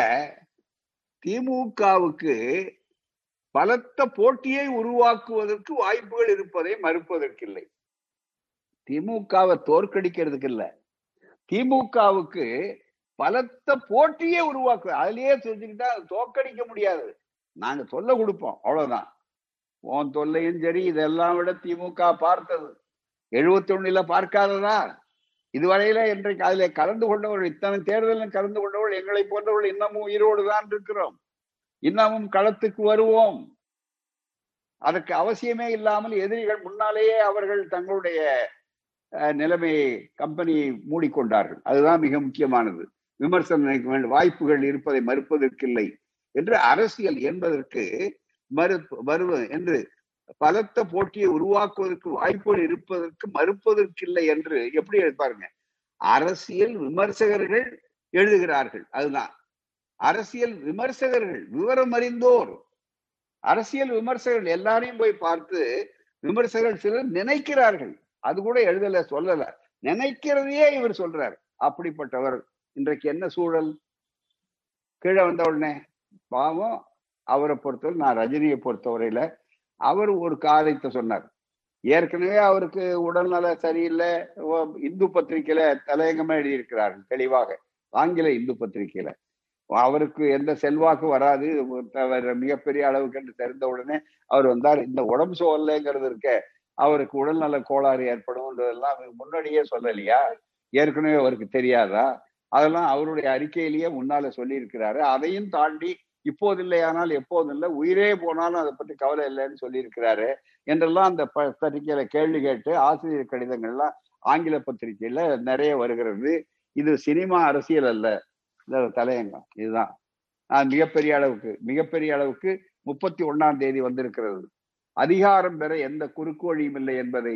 திமுகவுக்கு பலத்த போட்டியை உருவாக்குவதற்கு வாய்ப்புகள் இருப்பதை மறுப்பதற்கில்லை. திமுகவை தோற்கடிக்கிறதுக்கு இல்ல. திமுகவுக்கு பலத்த போட்டியே உருவாக்கு அதுலயே செஞ்சுக்கிட்டா தோற்கடிக்க முடியாது. நாங்க தொல்லை கொடுப்போம். அவ்வளவுதான். உன் தொல்லையும் சரி இதெல்லாம் விட திமுக பார்த்தது. எழுபத்தி ஒண்ணுல பார்க்காததா? இதுவரையில இன்றைக்கு அதுல கலந்து கொண்டவர்கள் இத்தனை தேர்தலில் கலந்து கொண்டவர்கள் எங்களை போன்றவர்கள் இன்னமும் உயிரோடு தான் இருக்கிறோம். இன்னமும் களத்துக்கு வருவோம். அதற்கு அவசியமே இல்லாமல் எதிரிகள் முன்னாலேயே அவர்கள் தங்களுடைய நிலைமையை கம்பெனியை மூடிக்கொண்டார்கள். அதுதான் மிக முக்கியமானது. விமர்சன வாய்ப்புகள் இருப்பதை மறுப்பதற்கில்லை என்று அரசியல் என்பதற்கு மறு வருவ என்று பலத்த போட்டியை உருவாக்குவதற்கு வாய்ப்புகள் இருப்பதற்கு மறுப்பதற்கில்லை என்று எப்படி பாருங்க. அரசியல் விமர்சகர்கள் எழுதுகிறார்கள். அதுதான். அரசியல் விமர்சகர்கள் விவரம் அறிந்தோர். அரசியல் விமர்சகர்கள் எல்லாரையும் போய் பார்த்து விமர்சகர்கள் சிலர் நினைக்கிறார்கள். அது கூட எழுதல சொல்லல. நினைக்கிறதையே இவர் சொல்றாரு. அப்படிப்பட்டவர். இன்றைக்கு என்ன சூழல்? கீழே வந்த உடனே பாவம் அவரை பொறுத்தவரை நான் ரஜினியை பொறுத்தவரையில அவர் ஒரு காரியத்தை சொன்னார். ஏற்கனவே அவருக்கு உடல்நல சரியில்லை. இந்து பத்திரிகையில தலையங்கமா எழுதியிருக்கிறார்கள் தெளிவாக. ஆங்கில இந்து பத்திரிகையில. அவருக்கு எந்த செல்வாக்கு வராது. மிகப்பெரிய அளவுக்கு என்று தெரிந்த உடனே அவர் வந்தார் இந்த உடம்பு சோல்லைங்கிறது இருக்க அவருக்கு உடல்நல கோளாறு ஏற்படும்ன்றதெல்லாம் முன்னாடியே சொல்லலையா? ஏற்கனவே அவருக்கு தெரியாதா? அதெல்லாம் அவருடைய அறிக்கையிலேயே முன்னால சொல்லி இருக்கிறாரு அதையும் தாண்டி இப்போது இல்லையானால் எப்போதும் இல்லை உயிரே போனாலும் அதை பற்றி கவலை இல்லைன்னு சொல்லியிருக்கிறாரு என்றெல்லாம் அந்த பத்திரிகையில கேள்வி கேட்டு ஆசிரியர் கடிதங்கள்லாம் ஆங்கில பத்திரிகையில நிறைய வருகிறது. இது சினிமா அரசியல் அல்ல. இந்த தலையங்கம். இதுதான். மிகப்பெரிய அளவுக்கு மிகப்பெரிய அளவுக்கு முப்பத்தி ஒன்னாம் தேதி வந்திருக்கிறது. அதிகாரம் பெற எந்த குறுக்கு வழியும் இல்லை என்பதை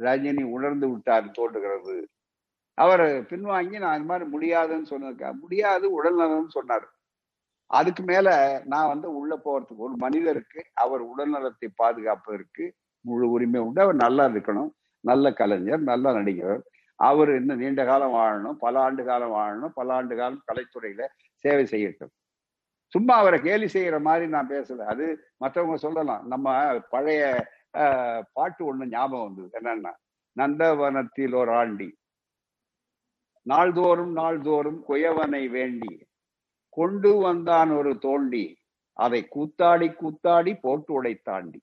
ரஜினி உணர்ந்து விட்டார் தோன்றுகிறது. அவர் பின்வாங்கி நான் இந்த மாதிரி முடியாதுன்னு சொன்னதுக்கா முடியாது உடல் நலம்னு சொன்னார். அதுக்கு மேல நான் வந்து உள்ள போறதுக்கு ஒரு மனிதருக்கு அவர் உடல்நலத்தை பாதுகாப்பதற்கு முழு உரிமை உண்டு. அவர் நல்லா இருக்கணும். நல்ல கலைஞர் நல்ல நடிகர். அவர் இன்னும் நீண்ட காலம் வாழணும். பல ஆண்டு காலம் வாழணும். பல ஆண்டு காலம் கலைத்துறையில சேவை செய்யட்டும். சும்மா அவரை கேலி செய்யற மாதிரி நான் பேசல. அது மற்றவங்க சொல்லலாம். நம்ம பழைய பாட்டு ஒண்ணு ஞாபகம் வந்தது. என்னன்னா நந்தவனத்தில் ஒரு ஆண்டி நாள்தோறும் நாள்தோறும் குயவனை வேண்டி கொண்டு வந்தான் ஒரு தோண்டி அதை கூத்தாடி கூத்தாடி போட்டு உடைத்தாண்டி.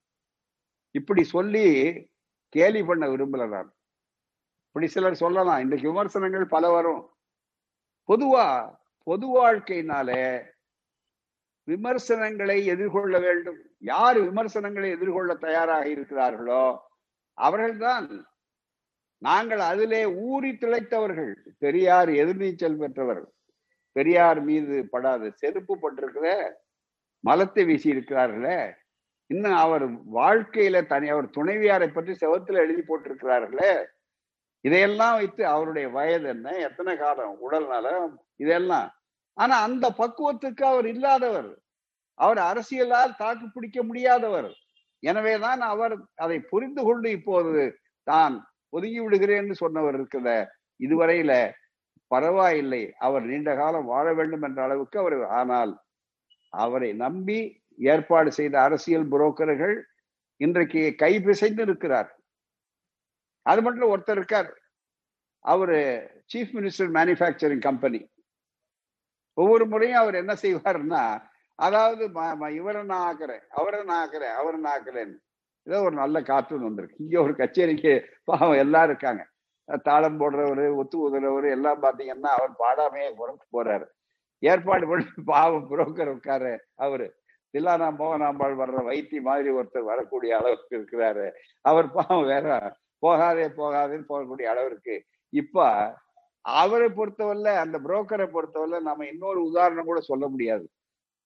இப்படி சொல்லி கேலி பண்ண விரும்பல நான். இப்படி சிலர் சொல்லலாம். இன்றைக்கு விமர்சனங்கள் பல வரும். பொதுவா பொது வாழ்க்கையினால விமர்சனங்களை எதிர்கொள்ள வேண்டும். யார் விமர்சனங்களை எதிர்கொள்ள தயாராக இருக்கிறார்களோ அவர்கள்தான். நாங்கள் அதிலே ஊறி திளைத்தவர்கள். பெரியார் எதிர்நீச்சல் பெற்றவர். பெரியார் மீது படாத செருப்பு பட்டிருக்கிற மலத்தை வீசி இருக்கிறார்களே இன்னும் அவர் வாழ்க்கையில தனி அவர் துணைவியாரை பற்றி செவத்துல எழுதி போட்டிருக்கிறார்களே. இதையெல்லாம் வைத்து அவருடைய வயது என்ன? எத்தனை காலம்? உடல் நலம்? இதெல்லாம் ஆனா அந்த பக்குவத்துக்கு அவர் இல்லாதவர். அவர் அரசியலால் தாக்கு பிடிக்க முடியாதவர். எனவேதான் அவர் அதை புரிந்து கொண்டு இப்போது தான் ஒதுங்கி விடுகிறேன்னு சொன்னவர் இருக்கிற இதுவரையில பரவாயில்லை. அவர் நீண்ட காலம் வாழ வேண்டும் என்ற அளவுக்கு அவர் ஆனால் அவரை நம்பி ஏற்பாடு செய்த அரசியல் புரோக்கர்கள் இன்றைக்கு கை பிசைந்து இருக்கிறார். அது மட்டும் ஒருத்தர் இருக்கார். அவரு சீஃப் மினிஸ்டர் மேனுஃபேக்சரிங் கம்பெனி ஒவ்வொரு முறையும் அவர் என்ன செய்வாருன்னா அதாவது ம- இவரை நான் ஆக்குறேன் அவரை நான் ஆக்குறேன் அவரை நான் ஆக்குறேன்னு. ஏதோ ஒரு நல்ல கார்ட்டூன் வந்திருக்கு. இங்க ஒரு கச்சேரிக்கு பாவம் எல்லாம் இருக்காங்க. தாளம் போடுறவரு ஒத்து ஊதுறவர் எல்லாம் பாத்தீங்கன்னா அவர் பாடாமையே புறப்பட்டு போறாரு. ஏற்பாடு பண்ணி பாவம் புரோக்கர் உட்காரு அவரு. தில்லானா மோகனாம்பாள் வர்ற வைத்தி மாதிரி ஒருத்தர் வரக்கூடிய அளவுக்கு இருக்கிறாரு. அவர் பாவம் வேற போகாதே போகாதேன்னு போகக்கூடிய அளவிற்கு இப்ப அவரை பொறுத்தவரை அந்த புரோக்கரை பொறுத்தவரை நம்ம இன்னொரு உதாரணம் கூட சொல்ல முடியாது.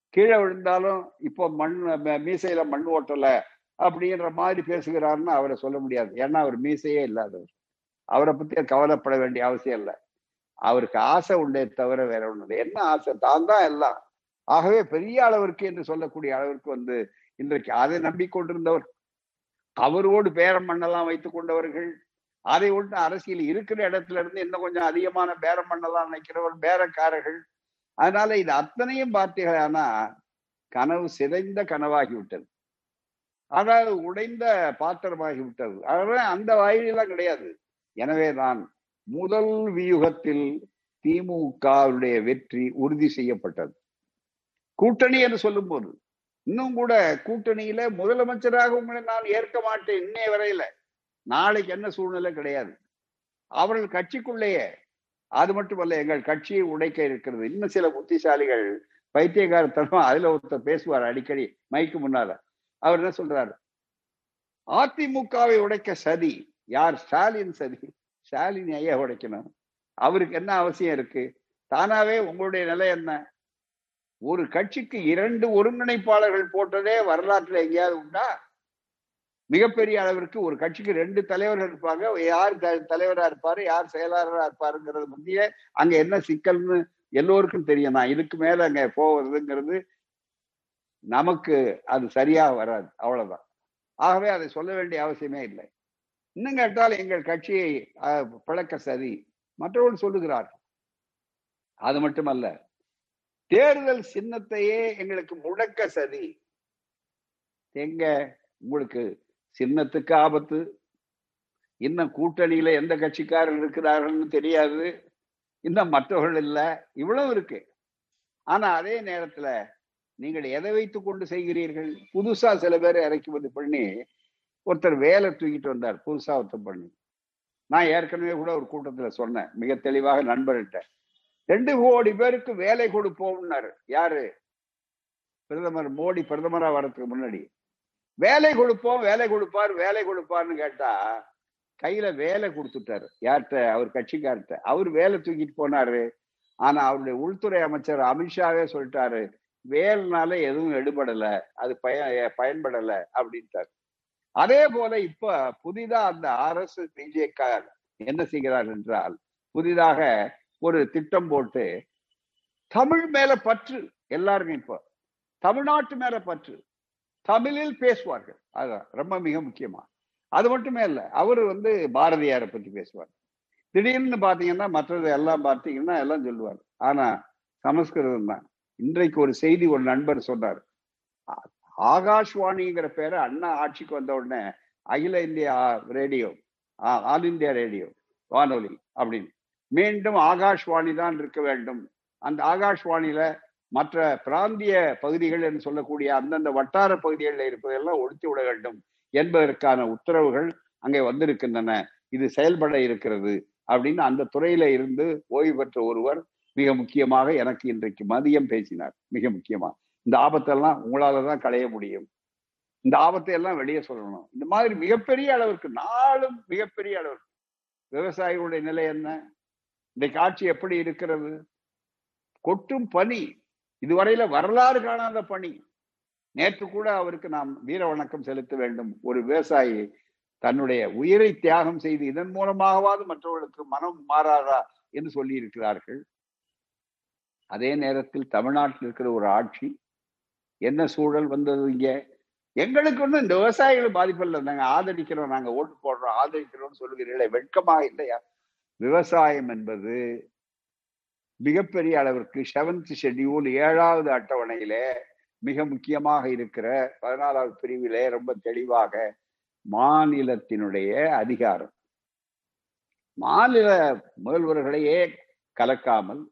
கீழே விழுந்தாலும் இப்போ மண் மீசையில மண் ஓட்டல அப்படின்ற மாதிரி பேசுகிறாருன்னு அவரை சொல்ல முடியாது. ஏன்னா அவர் மீசையே இல்லாதவர். அவரை பத்தி கவலைப்பட வேண்டிய அவசியம் இல்லை. அவருக்கு ஆசை உண்டே தவிர வேற ஒண்ணு என்ன ஆசை? தான் தான் எல்லாம். ஆகவே பெரிய அளவிற்கு என்று சொல்லக்கூடிய அளவிற்கு வந்து இன்றைக்கு அதை நம்பிக்கொண்டிருந்தவர். அவரோடு பேரம் மண்ணெல்லாம் வைத்துக் கொண்டவர்கள். அதை ஒன்று அரசியல் இருக்கிற இடத்துல இருந்து இன்னும் கொஞ்சம் அதிகமான பேரம் பண்ணலாம் நினைக்கிறவர் பேரக்காரர்கள். அதனால இது அத்தனையும் பார்த்தீங்கன்னா கனவு சிதைந்த கனவாகி விட்டது அதாவது உடைந்த பாத்திரமாகிவிட்டது. அதனால அந்த வாயிலெல்லாம் கிடையாது. எனவேதான் முதல் வியூகத்தில் திமுகவுடைய வெற்றி உறுதி செய்யப்பட்டது. கூட்டணி என்று சொல்லும் போது இன்னும் கூட கூட்டணியில முதலமைச்சராக உங்களை நான் ஏற்க மாட்டேன் இன்னைய வரையில. நாளைக்கு என்ன சூழ்நிலை கிடையாது. அவர்கள் கட்சிக்குள்ளேயே அது மட்டுமல்ல எங்கள் கட்சியை உடைக்க இருக்கிறது. இன்னும் சில புத்திசாலிகள் பைத்தியகாரத்தனம் அதுல ஒருத்தர் பேசுவார் அடிக்கடி மைக்கு முன்னால. அவர் என்ன சொல்றாரு? அதிமுகவை உடைக்க சதி. யார்? ஸ்டாலின் சதி. ஸ்டாலின் ஐயா உடைக்கணும்? அவருக்கு என்ன அவசியம் இருக்கு? தானாவே உங்களுடைய நிலை என்ன? ஒரு கட்சிக்கு இரண்டு ஒருங்கிணைப்பாளர்கள் போட்டதே வரலாற்றுல எங்கேயாவது உண்டா? மிகப்பெரிய அளவிற்கு ஒரு கட்சிக்கு ரெண்டு தலைவர்கள் இருப்பாங்க. யார் த- தலைவரா இருப்பாரு யார் செயலாளரா இருப்பாருங்கிறது முந்தைய அங்க என்ன சிக்கல்னு எல்லோருக்கும் தெரியும். தான் இதுக்கு மேல அங்க போவதுங்கிறது நமக்கு அது சரியா வராது. அவ்வளவுதான். ஆகவே அதை சொல்ல வேண்டிய அவசியமே இல்லை. இன்னும் கேட்டால் எங்கள் கட்சியை அஹ், பிளக்க சதி மற்றவர்கள் சொல்லுகிறார் அது மட்டுமல்ல தேர்தல் சின்னத்தையே எங்களுக்கு முடக்க சதி எங்க உங்களுக்கு சின்னத்துக்கு ஆபத்து. இன்னும் கூட்டணியில எந்த கட்சிக்காரர் இருக்கிறார்கள்னு தெரியாது. இன்னும் மற்றவர்கள் இல்ல. இவ்வளவு இருக்கு. ஆனா அதே நேரத்துல நீங்கள் எதை வைத்து கொண்டு செய்கிறீர்கள்? புதுசா சில பேர் இறக்குமதி பண்ணி ஒருத்தர் வேலை தூக்கிட்டு வந்தார் புதுசா ஒருத்தர் பண்ணி. நான் ஏற்கனவே கூட ஒரு கூட்டத்துல சொன்னேன். மிக தெளிவாக நண்பர்கிட்ட. ரெண்டு கோடி பேருக்கு வேலை கொடுப்போம்னாரு யாரு? பிரதமர் மோடி பிரதமரா வர்றதுக்கு முன்னாடி. வேலை கொடுப்போம் வேலை கொடுப்பார் வேலை கொடுப்பார்னு கேட்டா கையில வேலை கொடுத்துட்டாரு. யார்கிட்ட? அவர் கட்சிக்கார்ட்ட. அவர் வேலை தூக்கிட்டு போனாரு. ஆனா அவருடைய உள்துறை அமைச்சர் அமித்ஷாவே சொல்லிட்டாரு வேலைனால எதுவும் எடுபடல அது பய பயன்படல அப்படின்ட்டாரு. அதே போல இப்ப புதிதா அந்த அரசு பிஜேக்கார் என்ன செய்கிறார் என்றால் புதிதாக ஒரு திட்டம் போட்டு தமிழ் மேல பற்று எல்லாருமே இப்போ தமிழ்நாட்டு மேல பற்று. தமிழில் பேசுவார்கள். அதுதான் ரொம்ப மிக முக்கியமா அது மட்டுமே இல்ல அவர் வந்து பாரதியாரை பத்தி பேசுவார். திடீர்னு பாத்தீங்கன்னா மற்றது எல்லாம் பார்த்தீங்கன்னா எல்லாம் சொல்லுவார். ஆனா சமஸ்கிருதம் தான். இன்றைக்கு ஒரு செய்தி ஒரு நண்பர் சொன்னார். ஆகாஷ்வாணிங்கிற பேரை அண்ணா ஆட்சிக்கு வந்த உடனே அகில இந்திய ரேடியோ ஆல் இந்தியா ரேடியோ வானொலி அப்படின்னு. மீண்டும் ஆகாஷ்வாணி தான் இருக்க வேண்டும். அந்த ஆகாஷ்வாணியில மற்ற பிராந்திய பகுதிகள் என்று சொல்லக்கூடிய அந்தந்த வட்டார பகுதிகளில் இருப்பதெல்லாம் ஒழித்து விட வேண்டும் என்பதற்கான உத்தரவுகள் அங்கே வந்திருக்கின்றன. இது செயல்பட இருக்கிறது அப்படின்னு அந்த துறையில இருந்து ஓய்வு பெற்ற ஒருவர் மிக முக்கியமாக எனக்கு இன்றைக்கு மதியம் பேசினார். மிக முக்கியமா. இந்த ஆபத்தெல்லாம் உங்களால தான் களைய முடியும். இந்த ஆபத்தை எல்லாம் வெளியே சொல்லணும். இந்த மாதிரி மிகப்பெரிய அளவிற்கு நாளும் மிகப்பெரிய அளவிற்கு. விவசாயிகளுடைய நிலை என்ன? இன்றைக்கு ஆட்சி எப்படி இருக்கிறது? கொட்டும் பனி இதுவரையில வரலாறு காணாத பணி. நேற்று கூட அவருக்கு நாம் வீர வணக்கம் செலுத்த வேண்டும். ஒரு விவசாயி தன்னுடைய உயிரை தியாகம் செய்து இதன் மூலமாகவாது மற்றவர்களுக்கு மனம் மாறாதா என்று சொல்லி இருக்கிறார்கள் அதே நேரத்தில் தமிழ்நாட்டில் இருக்கிற ஒரு ஆட்சி என்ன சூழல் வந்தது இங்க? எங்களுக்கு ஒன்றும் இந்த விவசாயிகள் பாதிப்பில்லை. நாங்க ஆதரிக்கிறோம் நாங்க ஓட்டு போடுறோம் ஆதரிக்கிறோம்னு சொல்லுகிறீர்களே வெட்கமாக இல்லையா? விவசாயம் என்பது மிகப்பெரிய அளவிற்கு செவன்த் ஷெட்யூல் ஏழாவது அட்டவணையிலே மிக முக்கியமாக இருக்கிற பதினாலாவது பிரிவிலே ரொம்ப தெளிவாக மாநிலத்தினுடைய அதிகாரம். மாநில முதல்வர்களையே கலக்காமல்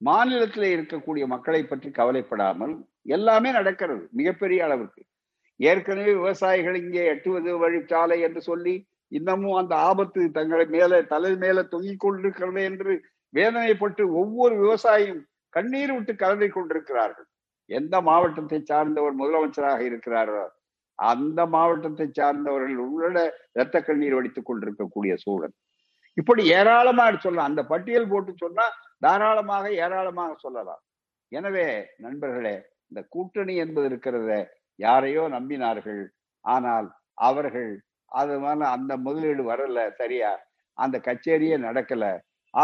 மாநிலத்தில் இருக்கக்கூடிய மக்களை பற்றி கவலைப்படாமல் எல்லாமே நடக்கிறது மிகப்பெரிய அளவுக்கு ஏற்கனவே விவசாயிகள் இங்கே எட்டுவது வழிச்சாலை என்று சொல்லி இன்னமும் அந்த ஆபத்து தங்களை மேல தலை மேல தொங்கிக் கொண்டிருக்கிறது என்று வேதனைப்பட்டு ஒவ்வொரு விவசாயியும் கண்ணீர் விட்டு கலந்து கொண்டிருக்கிறார்கள். எந்த மாவட்டத்தை சார்ந்தவர் முதலமைச்சராக இருக்கிறாரோ அந்த மாவட்டத்தை சார்ந்தவர்கள் உள்ள இரத்த கண்ணீர் வடித்துக் கொண்டிருக்கக்கூடிய சூழல். இப்படி ஏராளமா சொல்லலாம். அந்த பட்டியல் போட்டு சொன்னா தாராளமாக ஏராளமாக சொல்லலாம். எனவே நண்பர்களே இந்த கூட்டணி என்பது இருக்கிறத யாரையோ நம்பினார்கள். ஆனால் அவர்கள் அது அந்த முதலீடு வரல சரியா? அந்த கச்சேரியே நடக்கல.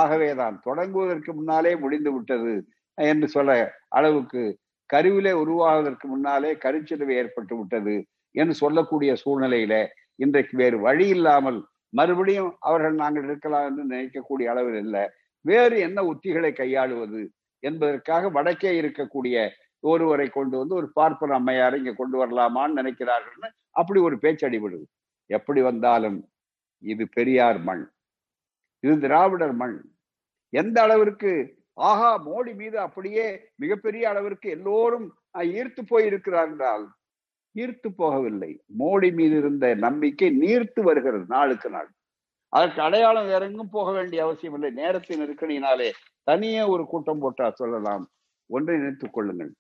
ஆகவேதான். தொடங்குவதற்கு முன்னாலே முடிந்து விட்டது என்று சொல்ல அளவுக்கு கருவிலே உருவாவதற்கு முன்னாலே கருச்சிதவு ஏற்பட்டு விட்டது என்று சொல்லக்கூடிய சூழ்நிலையில இன்றைக்கு வேறு வழி இல்லாமல் மறுபடியும் அவர்கள் நாங்கள் இருக்கலாம் என்று நினைக்கக்கூடிய அளவில் இல்லை. வேறு என்ன உத்திகளை கையாளுவது என்பதற்காக வடக்கே இருக்கக்கூடிய ஒருவரை கொண்டு வந்து ஒரு பார்ப்பன அம்மையாரை இங்க கொண்டு வரலாமான்னு நினைக்கிறார்கள்னு அப்படி ஒரு பேச்சு அடிபடுது. எப்படி வந்தாலும் இது பெரியார் மண். இது திராவிடர் மண். எந்த அளவிற்கு ஆஹா மோடி மீது அப்படியே மிகப்பெரிய அளவிற்கு எல்லோரும் ஈர்த்து போய் என்றால் ஈர்த்து போகவில்லை. மோடி மீது இருந்த நம்பிக்கை நீர்த்து வருகிறது நாளுக்கு நாள். அதற்கு அடையாளம் வேற எங்கும் போக வேண்டிய அவசியம் இல்லை. நேரத்தின் நெருக்கடியினாலே தனியே ஒரு கூட்டம் போட்டா சொல்லலாம். ஒன்றை நினைத்துக் கொள்ளுங்கள்.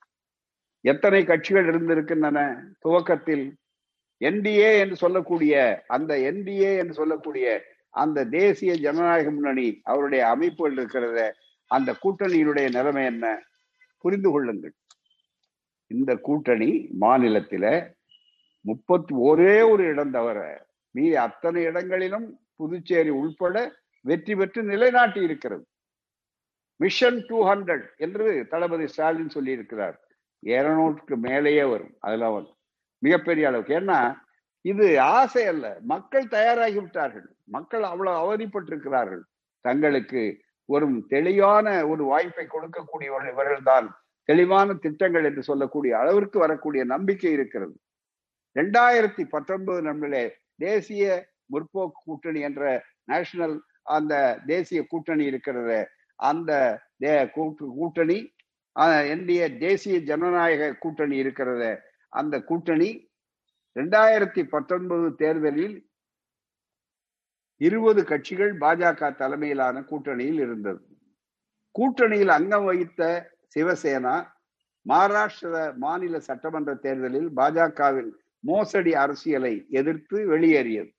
எத்தனை கட்சிகள் இருந்திருக்கின்றன? துவக்கத்தில் என்டிஏ என்று சொல்லக்கூடிய அந்த என்டிஏ என்று சொல்லக்கூடிய அந்த தேசிய ஜனநாயக முன்னணி அவருடைய அமைப்புகள் இருக்கிறத அந்த கூட்டணியினுடைய நிலைமை என்ன? புரிந்து கொள்ளுங்கள். இந்த கூட்டணி மாநிலத்தில முப்பத்தி ஒரே ஒரு இடம் தவிர மீதி அத்தனை இடங்களிலும் புதுச்சேரி உள்பட வெற்றி பெற்று நிலைநாட்டி இருக்கிறது. மிஷன் டூ ஹண்ட்ரட் என்று தளபதி ஸ்டாலின் சொல்லி இருக்கிறார் இருநூற்றுக்கு மேலேயே வரும். அதுல மிகப்பெரிய அளவுக்கு. ஏன்னா இது ஆசை அல்ல. மக்கள் தயாராகி விட்டார்கள் மக்கள் அவ்வளவு அவதிப்பட்டிருக்கிறார்கள். தங்களுக்கு ஒரு தெளிவான ஒரு வாய்ப்பை கொடுக்கக்கூடியவர்கள் இவர்கள்தான் தெளிவான திட்டங்கள் என்று சொல்லக்கூடிய அளவிற்கு வரக்கூடிய நம்பிக்கை இருக்கிறது. ரெண்டாயிரத்தி பத்தொன்பது நம்மளே தேசிய முற்போக்கு கூட்டணி என்ற நேஷனல் அந்த தேசிய கூட்டணி இருக்கிறது அந்த கூட்டணி இந்திய தேசிய ஜனநாயக கூட்டணி இருக்கிறது அந்த கூட்டணி ரெண்டாயிரத்தி பத்தொன்பது தேர்தலில் இருபது கட்சிகள் பாஜக தலைமையிலான கூட்டணியில் இருந்தது. கூட்டணியில் அங்கம் வகித்த சிவசேனா மகாராஷ்டிர மாநில சட்டமன்ற தேர்தலில் பாஜகவின் மோசடி அரசியலை எதிர்த்து வெளியேறியது.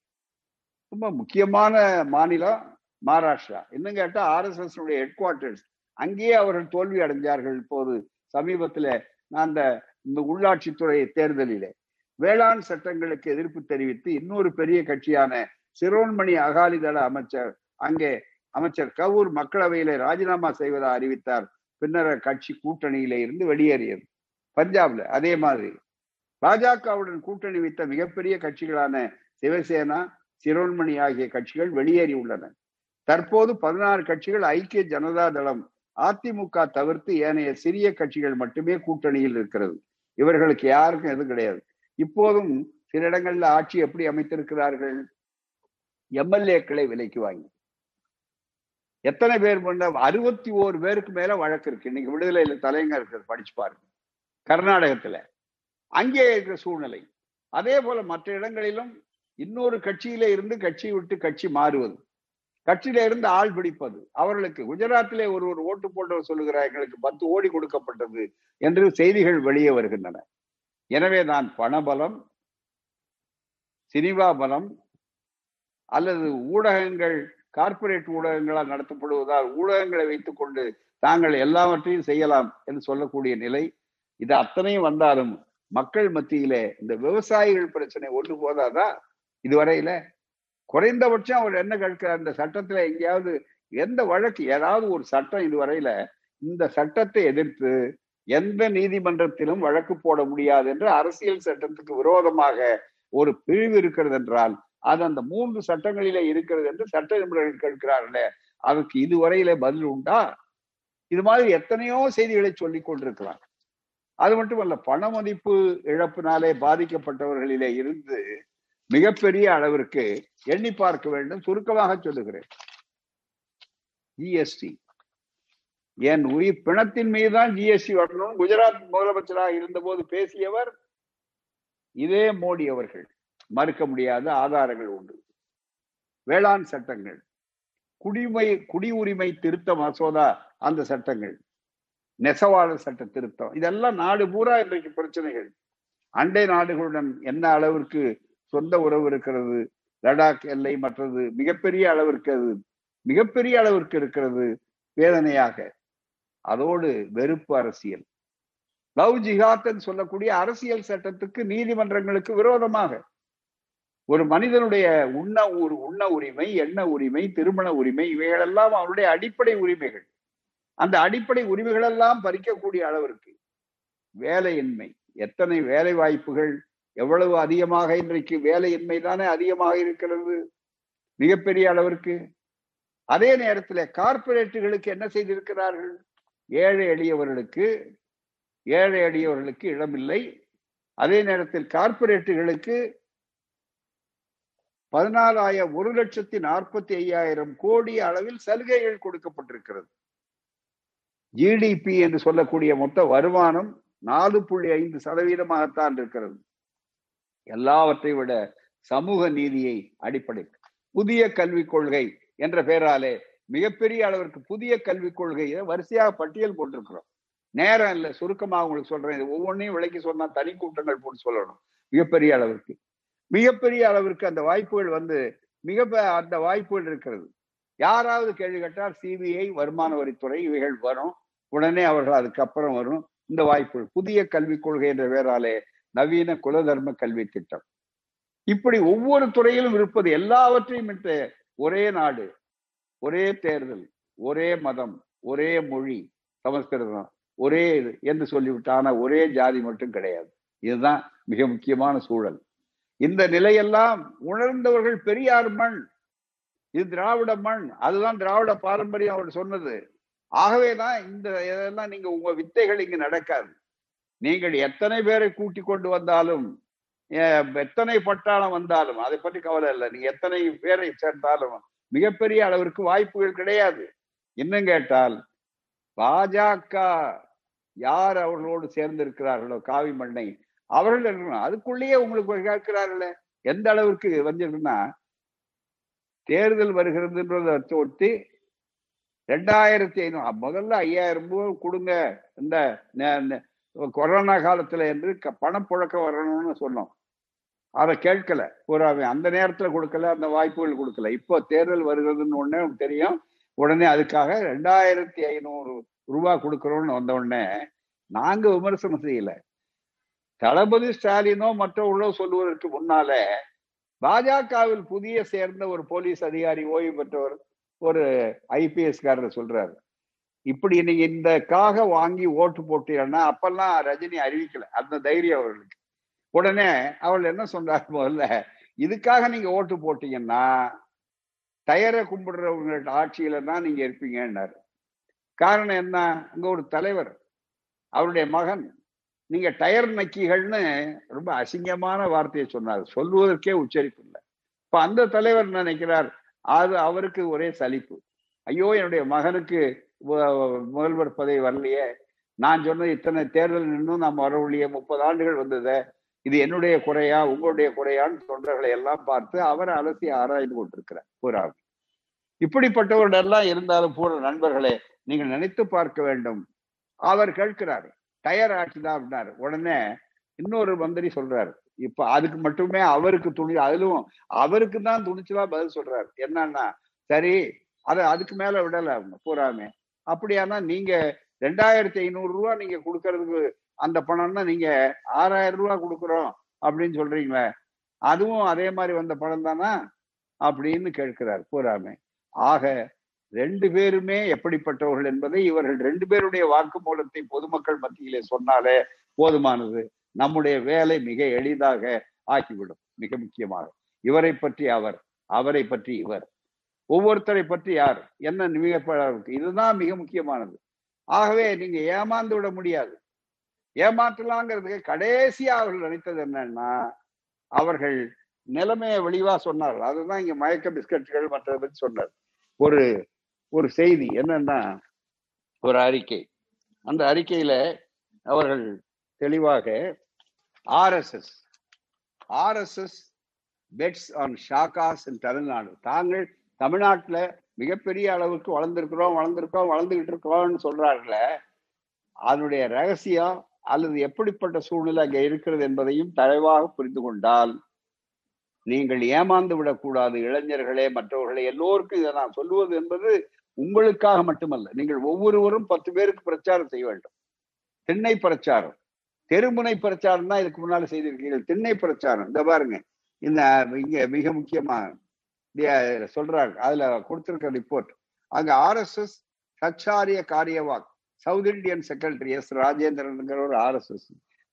ரொம்ப முக்கியமான மாநிலம் மகாராஷ்டிரா? இன்னும் கேட்டா R S S headquarters அங்கேயே அவர்கள் தோல்வி அடைஞ்சார்கள். இப்போது சமீபத்துல அந்த இந்த உள்ளாட்சித்துறை தேர்தலிலே. வேளாண் சட்டங்களுக்கு எதிர்ப்பு தெரிவித்து இன்னொரு பெரிய கட்சியான சிரோன்மணி அகாலிதள அமைச்சர் அங்கே அமைச்சர் கவுர் மக்களவையில ராஜினாமா செய்வதா அறிவித்தார். பின்னர் கட்சி கூட்டணியில இருந்து வெளியேறியது. பஞ்சாப்ல அதே மாதிரி. பாஜகவுடன் கூட்டணி வைத்த மிகப்பெரிய கட்சிகளான சிவசேனா சிரோன்மணி ஆகிய கட்சிகள் வெளியேறி உள்ளன. தற்போது பதினாறு கட்சிகள் ஐக்கிய ஜனதா தளம் அதிமுக தவிர்த்து ஏனைய சிறிய கட்சிகள் மட்டுமே கூட்டணியில் இருக்கிறது. இவர்களுக்கு யாருக்கும் எதுவும் கிடையாது. இப்போதும் சில இடங்கள்ல ஆட்சி எப்படி அமைத்திருக்கிறார்கள்? எம்எல்ஏக்களை விலைக்கு வாங்கி எத்தனை பேர் பண்ண அறுபத்தி ஓரு பேருக்கு மேல வழக்கு இருக்கு. இன்னைக்கு விடுதலையில தலைங்க இருக்கிறது படிச்சு பாருங்க. கர்நாடகத்துல. அங்கே இருக்கிற சூழ்நிலை. அதே போல மற்ற இடங்களிலும் இன்னொரு கட்சியில இருந்து கட்சி விட்டு கட்சி மாறுவது. கட்சியில இருந்து ஆள் பிடிப்பது. அவர்களுக்கு குஜராத்திலே ஒரு ஒரு ஓட்டு போட்டவர் சொல்லுகிறார் எங்களுக்கு பத்து ஓடி கொடுக்கப்பட்டது என்று செய்திகள் வெளியே வருகின்றன. எனவே நான் பணபலம் சினிமா பலம் அல்லது ஊடகங்கள் கார்ப்பரேட் ஊடகங்களால் நடத்தப்படுவதால் ஊடகங்களை வைத்துக்கொண்டு தாங்கள் எல்லாவற்றையும் செய்யலாம் என்று சொல்லக்கூடிய நிலை. இது அத்தனையும் வந்தாலும் மக்கள் மத்தியிலே இந்த விவசாயிகள் பிரச்சனை ஒன்று போதாதா? இதுவரையில குறைந்தபட்சம் அவர் என்ன கேட்கிறார்? இந்த சட்டத்துல எங்கேயாவது எந்த வழக்கு ஏதாவது ஒரு சட்டம் இதுவரையில இந்த சட்டத்தை எதிர்த்து எந்த நீதிமன்றத்திலும் வழக்கு போட முடியாது என்று அரசியல் சட்டத்துக்கு விரோதமாக ஒரு பிரிவு இருக்கிறது என்றால் அது அந்த மூன்று சட்டங்களிலே இருக்கிறது என்று சட்ட நிபுணர்கள் கேட்கிறார்களே அதுக்கு இதுவரையில பதில் உண்டா? இது மாதிரி எத்தனையோ செய்திகளை சொல்லிக் கொண்டிருக்கிறார் அது மட்டுமல்ல பண மதிப்பு இழப்பினாலே பாதிக்கப்பட்டவர்களிலே இருந்து மிகப்பெரிய அளவிற்கு எண்ணி பார்க்க வேண்டும் சுருக்கமாக சொல்லுகிறேன். ஜிஎஸ்டி என் உயிர் பிணத்தின் மீதுதான் ஜிஎஸ்டி வரணும். குஜராத் முதலமைச்சராக இருந்தபோது பேசியவர் இதே மோடி அவர்கள். மறுக்க முடியாத ஆதாரங்கள் உண்டு. வேளாண் சட்டங்கள் குடிமை குடியுரிமை திருத்த மசோதா அந்த சட்டங்கள் நெசவாளர் சட்ட திருத்தம் இதெல்லாம் நாடு பூரா இன்றைக்கு பிரச்சனைகள். அண்டை நாடுகளுடன் என்ன அளவிற்கு சொந்த உறவு இருக்கிறது? லடாக் எல்லை மற்றது மிகப்பெரிய அளவிற்கு அது மிகப்பெரிய அளவிற்கு இருக்கிறது வேதனையாக. அதோடு வெறுப்பு அரசியல். லவ் ஜிஹாத்ன்னு சொல்லக்கூடிய அரசியல் சட்டத்துக்கு நீதிமன்றங்களுக்கு விரோதமாக ஒரு மனிதனுடைய உண்ண ஒரு உண்ண உரிமை எண்ண உரிமை திருமண உரிமை இவைகளெல்லாம் அவனுடைய அடிப்படை உரிமைகள். அந்த அடிப்படை உரிமைகள் எல்லாம் பறிக்கக்கூடிய அளவிற்கு வேலையின்மை. எத்தனை வேலை வாய்ப்புகள் எவ்வளவு அதிகமாக இன்றைக்கு வேலையின்மை தானே அதிகமாக இருக்கிறது? மிகப்பெரிய அளவிற்கு. அதே நேரத்தில் கார்பரேட்டுகளுக்கு என்ன செய்திருக்கிறார்கள்? ஏழை எளியவர்களுக்கு ஏழை எளியவர்களுக்கு இடமில்லை. அதே நேரத்தில் கார்பரேட்டுகளுக்கு பதினாலாயிரம் ஒரு லட்சத்தி நாற்பத்தி ஐயாயிரம் கோடி அளவில் சலுகைகள் கொடுக்கப்பட்டிருக்கிறது. ஜிடிபி என்று சொல்லக்கூடிய மொத்த வருமானம் நாலு புள்ளி ஐந்து சதவீதமாகத்தான் இருக்கிறது. எல்லாவற்றை விட சமூக நீதியை அடிப்படை. புதிய கல்விக் கொள்கை என்ற பெயராலே மிகப்பெரிய அளவிற்கு புதிய கல்விக் கொள்கையை வரிசையாக பட்டியல் போட்டிருக்கிறோம். நேரம் இல்லை சுருக்கமாக உங்களுக்கு சொல்றேன். இது ஒவ்வொன்றையும் விலைக்கு சொன்னா தனி கூட்டங்கள் போட்டு சொல்லணும். மிகப்பெரிய அளவிற்கு. மிகப்பெரிய அளவிற்கு அந்த வாய்ப்புகள் வந்து மிக அந்த வாய்ப்புகள் இருக்கிறது. யாராவது கேள்வி கேட்டால் சிபிஐ வருமான வரித்துறை இவைகள் வரும். உடனே அவர்கள் அதுக்கப்புறம் வரும். இந்த வாய்ப்புகள் புதிய கல்விக் கொள்கை என்ற பேராலே நவீன குலதர்ம கல்வி திட்டம். இப்படி ஒவ்வொரு துறையிலும் இருப்பது எல்லாவற்றையும் விட்டு ஒரே நாடு. ஒரே தேர்தல் ஒரே மதம் ஒரே மொழி சமஸ்கிருதம் ஒரே இது என்று சொல்லிவிட்டான ஒரே ஜாதி மட்டும் கிடையாது. இதுதான் மிக முக்கியமான சூழல். இந்த நிலையெல்லாம் உணர்ந்தவர்கள் பெரியார் மண் இது திராவிட மண் அதுதான் திராவிட பாரம்பரியம் அவர் சொன்னது. ஆகவேதான் இந்த இதெல்லாம் நீங்க உங்க வித்தைகள் இங்கு நடக்காது. நீங்கள் எத்தனை பேரை கூட்டி கொண்டு வந்தாலும் எத்தனை பட்டாளம் வந்தாலும் அதை பற்றி கவலை இல்லை. நீங்க எத்தனை பேரை சேர்ந்தாலும் மிகப்பெரிய அளவிற்கு வாய்ப்புகள் கிடையாது. இன்னும் கேட்டால் பாஜக யார் அவர்களோடு சேர்ந்திருக்கிறார்களோ காவி மண்ணை அவர்கள் இருக்கணும் அதுக்குள்ளேயே உங்களுக்கு கேட்கிறார்களே. எந்த அளவிற்கு வந்திருக்குன்னா தேர்தல் வருகிறதுன்றதை ஒட்டி ரெண்டாயிரத்தி ஐநூறு முதல்ல ஐயாயிரம் ரூபாய் கொடுங்க இந்த கொரோனா காலத்துல என்று பணப்புழக்கம் வரணும்னு சொன்னோம். அதை கேட்கல. ஒரு அவன் அந்த நேரத்துல கொடுக்கல அந்த வாய்ப்புகள் கொடுக்கல. இப்போ தேர்தல் வருகிறதுன்னு உடனே தெரியும். உடனே அதுக்காக ரெண்டாயிரத்தி ஐநூறு ரூபாய் கொடுக்குறோம்னு வந்த உடனே நாங்க விமர்சனம் செய்யல. தளபதி ஸ்டாலினோ மற்றவர்களோ சொல்லுவதற்கு முன்னால பாஜகவில் புதிய சேர்ந்த ஒரு போலீஸ் அதிகாரி ஓய்வு பெற்றவர் ஒரு ஐபிஎஸ்காரர் சொல்றாரு. இப்படி நீங்க இந்த காக வாங்கி ஓட்டு போட்டீங்கன்னா அப்பெல்லாம் ரஜினி அறிவிக்கல. அந்த தைரியம் அவர்களுக்கு. உடனே அவள் என்ன சொன்னார் முதல்ல? இதுக்காக நீங்க ஓட்டு போட்டீங்கன்னா டயரை கும்பிடுறவங்கள்ட்ட ஆட்சியில தான் நீங்க இருப்பீங்கன்னாரு. காரணம் என்ன? அங்க ஒரு தலைவர் அவருடைய மகன். நீங்க டயர் நக்கிகள்னு ரொம்ப அசிங்கமான வார்த்தையை சொன்னார். சொல்லுவதற்கே உச்சரிப்பு இல்லை. இப்ப அந்த தலைவர் நினைக்கிறார்? அது அவருக்கு ஒரே சலிப்பு. ஐயோ என்னுடைய மகனுக்கு முதல்வர் பதவி வரலையே. நான் சொன்ன இத்தனை தேர்தல் நின்றும் நாம் வரவில்லையே முப்பது ஆண்டுகள் வந்ததை. இது என்னுடைய குறையா உங்களுடைய குறையான்னு தொண்டர்களை எல்லாம் பார்த்து அவரை அலசி ஆராய்ந்து கொண்டிருக்கிறார் இப்படிப்பட்டவர்கள் இப்படிப்பட்டவர்களெல்லாம் இருந்தாலும் பூர நண்பர்களே நீங்கள் நினைத்து பார்க்க வேண்டும். அவர் கேட்கிறார் டயர் ஆச்சுதா அப்படின்னாரு. உடனே இன்னொரு மந்திரி சொல்றாரு இப்ப அதுக்கு மட்டுமே அவருக்கு துணி அதிலும் அவருக்கு தான் துணிச்சலா பதில் சொல்றாரு. என்னன்னா சரி அத அதுக்கு மேல விடல அவங்க பூராமே. அப்படியானா நீங்க ரெண்டாயிரத்தி ஐநூறு ரூபா நீங்க கொடுக்கறதுக்கு அந்த பணம்னா நீங்க ஆறாயிரம் ரூபா கொடுக்குறோம் அப்படின்னு சொல்றீங்களே அதுவும் அதே மாதிரி வந்த பணம் தானா அப்படின்னு கேட்கிறார் பூராமே. ஆக ரெண்டு பேருமே எப்படிப்பட்டவர்கள் என்பதை இவர்கள் ரெண்டு பேருடைய வாக்குமூலத்தை பொதுமக்கள் மத்தியிலே சொன்னாலே போதுமானது. நம்முடைய வேலை மிக எளிதாக ஆக்கிவிடும் மிக முக்கியமாக. இவரை பற்றி அவர் அவரை பற்றி இவர். ஒவ்வொருத்தரை பற்றி யார்? என்ன மிக இதுதான் மிக முக்கியமானது. ஆகவே நீங்க ஏமாந்து விட முடியாது. ஏமாற்றலாங்கிறதுக்கு கடைசியா அவர்கள் நினைத்தது என்னன்னா அவர்கள் நிலைமையை வெளிவா சொன்னார்கள். அதுதான் இங்க மயக்க பிஸ்கட்கள் மற்றதை பற்றி சொன்னார். ஒரு ஒரு செய்தி என்னன்னா ஒரு அறிக்கை. அந்த அறிக்கையில அவர்கள் தெளிவாக RSS RSS bets on shakhas in Tamil Nadu தாங்கள் தமிழ்நாட்டில் மிகப்பெரிய அளவுக்கு வளர்ந்துருக்கிறோம் வளர்ந்துருக்கோம் வளர்ந்துகிட்டு இருக்கோம்னு சொல்றார்கள அதனுடைய ரகசியம் அல்லது எப்படிப்பட்ட சூழ்நிலை அங்கே இருக்கிறது என்பதையும் தலைவாக புரிந்து கொண்டால் நீங்கள் ஏமாந்து விடக்கூடாது. இளைஞர்களே மற்றவர்களே எல்லோருக்கும் இதை நான் சொல்லுவது என்பது உங்களுக்காக மட்டுமல்ல. நீங்கள் ஒவ்வொருவரும் பத்து பேருக்கு பிரச்சாரம் செய்ய வேண்டும். திண்ணை பிரச்சாரம். தெருமுனை பிரச்சாரம் தான் இதுக்கு முன்னால் செய்திருக்கீர்கள். திண்ணை பிரச்சாரம். இந்த பாருங்க. இந்த இங்க மிக முக்கியமா சொல்றாங்க. அதுல கொடுத்திருக்க ரிப்போர்ட் அங்க RSS Sah Karyavah south Indian secretary S ராஜேந்திரன்ங்கிற ஒரு ஆர்எஸ்எஸ்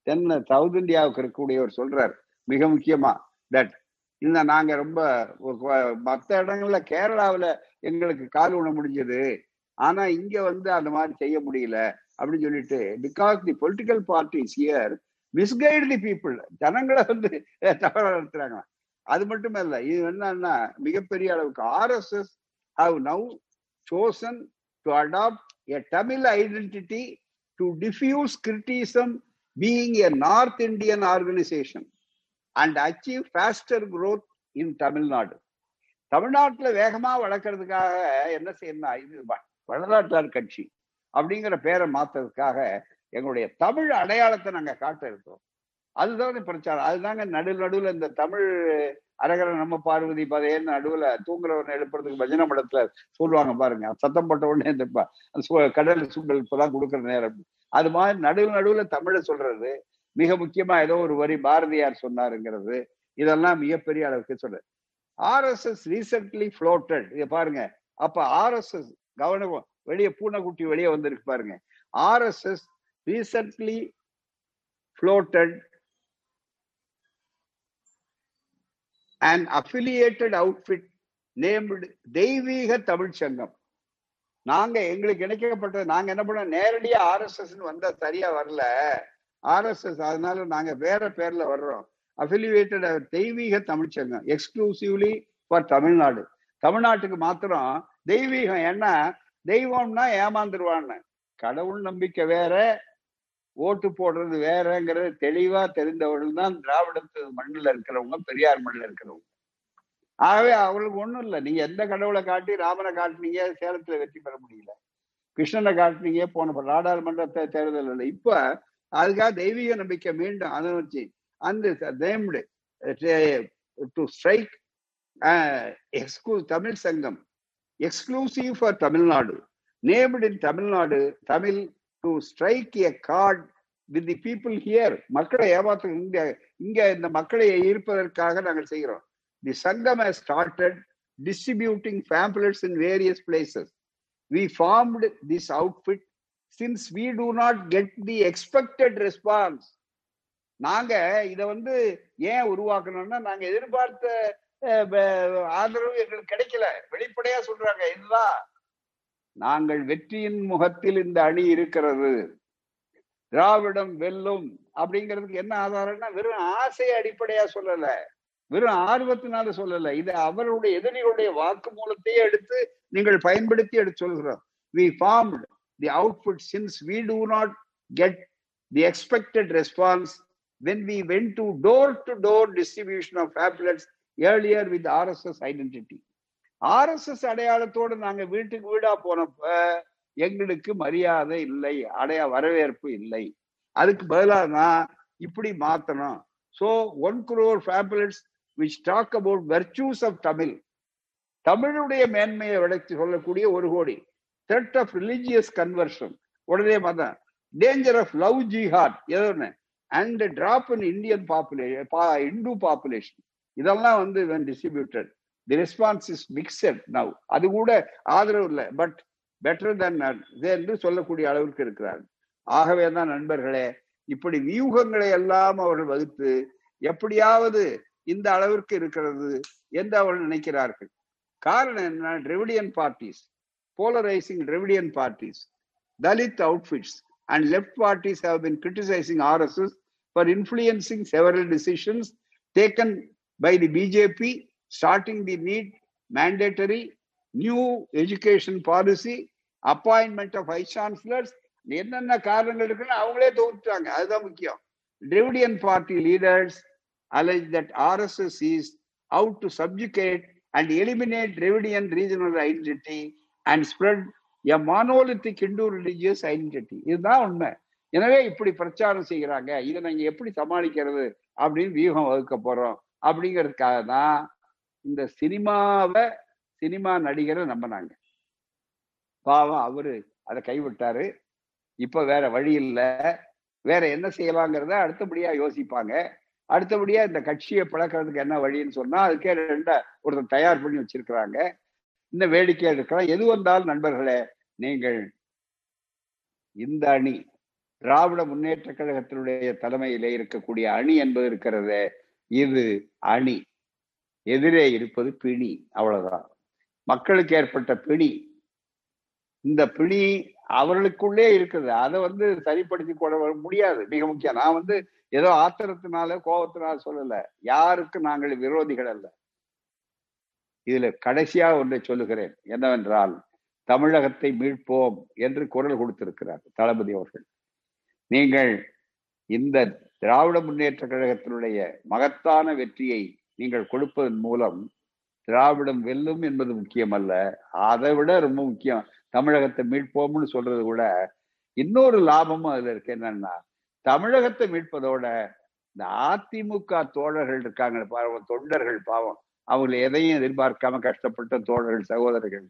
தென் சவுத் இந்தியாவுக்கு இருக்கக்கூடியவர் சொல்றார் மிக முக்கியமா தட் இந்த நாங்க ரொம்ப மற்ற இடங்கள்ல கேரளாவில் எங்களுக்கு கால் உண முடிஞ்சது ஆனா இங்க வந்து அந்த மாதிரி செய்ய முடியல அப்படின்னு சொல்லிட்டு because the political parties are misguide the people ஜனங்களை வந்து தவற நடத்துறாங்க. அது மட்டும் இல்ல இது என்னன்னா மிகப்பெரிய அளவுக்கு RSS have now chosen to adopt a Tamil identity to diffuse criticism being a North Indian organisation and achieve faster growth in Tamil Nadu தமிழ்நாட்டில் வேகமாக வளர்க்கறதுக்காக என்ன செய்யணும் இது வரலாற்றார் கட்சி அப்படிங்கிற பேரை மாத்துறதுக்காக எங்களுடைய தமிழ் அடையாளத்தை நாங்கள் காட்ட இருக்கிறோம் அதுதான் பிரச்சாரம். அதுதாங்க நடு நடுவில் இந்த தமிழ் அரகர நம்ம பார்வதி பதையன்னு நடுவுல தூங்குறவன் எழுப்புறதுக்கு பஜனை மடத்துல சொல்லுவாங்க பாருங்க. சத்தம் போட்ட உடனே இந்த கடல் சுண்டல் இப்பதான் கொடுக்குற நேரம். அது மாதிரி நடுவில் நடுவுல தமிழை சொல்றது. மிக முக்கியமா ஏதோ ஒரு வரி பாரதியார் சொன்னாருங்கிறது. இதெல்லாம் மிகப்பெரிய அளவுக்கு சொல்றது ஆர்எஸ்எஸ் ரீசென்ட்லி ஃப்ளோட்டட் இதை பாருங்க. அப்ப ஆர்எஸ்எஸ் கவனம் வெளியே பூனைக்குட்டி வெளியே வந்திருக்கு பாருங்க. RSS recently floated and affiliated outfit named Deiveega Tamil Sangam நாங்க எங்களுக்கு இணைக்கப்பட்டது நாங்க என்ன பண்ணோம்? நேரடியா ஆர்எஸ்எஸ் வந்தா சரியா வரல. ஆர்எஸ்எஸ் அதனால நாங்க வேற பேர்ல வர்றோம். அஃபிலியேட்டட் தெய்வீக தமிழ்ச்சங்கம் எக்ஸ்க்ளூசிவ்லி ஃபார் தமிழ்நாடு தமிழ்நாட்டுக்கு மாத்திரம் தெய்வீகம் என்ன? தெய்வம்னா ஏமாந்துருவான்னு. கடவுள் நம்பிக்கை வேற ஓட்டு போடுறது வேறங்கிறது தெளிவா தெரிந்தவர்கள் தான் திராவிடத்து மண்ணில் இருக்கிறவங்க பெரியார் மண்ணில் இருக்கிறவங்க. ஆகவே அவங்களுக்கு ஒண்ணும் இல்லை. நீங்க எந்த கடவுளை காட்டி ராமனை காட்டினீங்க சேலத்துல வெற்றி பெற முடியல. கிருஷ்ணனை காட்டினீங்க போன நாடாளுமன்ற தேர்தல் இல்லை. இப்ப அதுக்காக தெய்வீக நம்பிக்கை மீண்டும் அதை வச்சு அந்த named to eh, eh, strike எக்ஸ்க்ளூ eh, Tamil Sangam exclusive for Tamil Nadu. Named in Tamil Nadu Tamil to strike a chord with the people here மக்களை ஏமாத்து இங்க இங்க இந்த மக்களை ஈர்ப்பதற்காக நாங்கள் செய்கிறோம். The Sangam has started distributing pamphlets in various places we formed this outfit since we do not get the expected response நாங்க இதை வந்து ஏன் உருவாக்கணும்னா நாங்க எதிர்பார்த்த ஆதரவு எங்களுக்கு கிடைக்கல. வெளிப்படையா சொல்றாங்க இதுதான் நாங்கள் வெற்றியின் முகத்தில் இந்த அணி இருக்கிறது. திராவிடம் வெல்லும் அப்படிங்கிறதுக்கு என்ன ஆதாரம்னா வெறும் ஆசையை அடிப்படையா சொல்லல. வெறும் ஆர்வத்தினால சொல்லல. இது அவருடைய எதிரிகளுடைய வாக்கு மூலத்தையே எடுத்து நீங்கள் பயன்படுத்தி எடுத்து சொல்கிறோம். We form the output since we do not get the expected response when we went to door to door distribution of distribution earlier with RSS identity RSS அடையாளத்தோடு நாங்க வீட்டுக்கு வீடா போனப்ப எங்களுக்கு மரியாதை இல்லை அடைய வரவேற்பு இல்லை. அதுக்கு பதிலாக தான் இப்படி மாத்தணும். So one crore pamphlets which talk about virtues of Tamil தமிழுடைய மேன்மையை விளக்கி சொல்லக்கூடிய ஒரு கோடி. த்ரெட் ஆஃப் ரிலிஜியஸ் கன்வர்ஷன் உடனே மதம் டேஞ்சர் ஆஃப் லவ் ஜிஹாட் ஏதோ ஒன்று and drop in Indian population Hindu population இதெல்லாம் வந்து distributed the response is mixed now அது கூட ஆதரவு இல்லை. பட் பெட்டர் தன் என்று சொல்லக்கூடிய அளவிற்கு இருக்கிறார்கள். ஆகவே தான் நண்பர்களே இப்படி வியூகங்களை எல்லாம் அவர்கள் வகுத்து எப்படியாவது இந்த அளவிற்கு இருக்கிறது என்று அவர்கள் நினைக்கிறார்கள். காரணம் என்ன? Dravidian parties polarising Dravidian parties Dalit outfits and left parties have been criticising RSS for influencing several decisions taken by the BJP starting the NEET mandatory new education policy appointment ஆஃப் vice chancellors, என்னென்ன காரணங்கள் இருக்குன்னு அவங்களே தொகுத்துட்டாங்க அதுதான் முக்கியம் Dravidian party leaders allege that RSS is out to subjugate and eliminate Dravidian regional identity and spread a monolithic Indo religious identity இதுதான் உண்மை எனவே இப்படி பிரச்சாரம் செய்கிறாங்க இதை நாங்கள் எப்படி சமாளிக்கிறது அப்படின்னு வியூகம் வகுக்க போகிறோம் அப்படிங்கிறதுக்காக தான் இந்த சினிமாவை சினிமா நடிகரை நம்பினாங்க. பாவம் அவரு அதை கைவிட்டாரு. இப்ப வேற வழி இல்லை. வேற என்ன செய்யலாங்கிறத அடுத்தபடியா யோசிப்பாங்க. அடுத்தபடியா இந்த கட்சியை பழக்கிறதுக்கு என்ன வழின்னு சொன்னா அதுக்கே ரெண்ட ஒருத்தர் தயார் பண்ணி வச்சிருக்கிறாங்க. இந்த வேடிக்கை இருக்கலாம். எது வந்தாலும் நண்பர்களே நீங்கள் இந்த அணி திராவிட முன்னேற்ற கழகத்தினுடைய தலைமையிலே இருக்கக்கூடிய அணி என்பது இருக்கிறது. இது அணி. எதிரே இருப்பது பிணி அவ்வளவுதான். மக்களுக்கு ஏற்பட்ட பிணி. இந்த பிணி அவர்களுக்குள்ளே இருக்குது. அதை வந்து சரிப்படுத்தி கொள்ள முடியாது. மிக முக்கியம். நான் வந்து ஏதோ ஆத்திரத்தினால கோபத்தினால சொல்லல. யாருக்கு நாங்கள் விரோதிகள் அல்ல. இதுல கடைசியா ஒன்றை சொல்லுகிறேன். என்னவென்றால் தமிழகத்தை மீட்போம் என்று குரல் கொடுத்திருக்கிறார் தளபதி அவர்கள். நீங்கள் இந்த திராவிட முன்னேற்ற கழகத்தினுடைய மகத்தான வெற்றியை நீங்கள் கொடுப்பதன் மூலம் திராவிடம் வெல்லும் என்பது முக்கியம் அல்ல அதை விட ரொம்ப முக்கியம். தமிழகத்தை மீட்போம்னு சொல்றது கூட இன்னொரு லாபமும் அதுல இருக்கு. என்னன்னா தமிழகத்தை மீட்பதோட இந்த அதிமுக தோழர்கள் இருக்காங்க பாவம் தொண்டர்கள் பாவம். அவங்களை எதையும் எதிர்பார்க்காம கஷ்டப்பட்ட தோழர்கள் சகோதரர்கள்.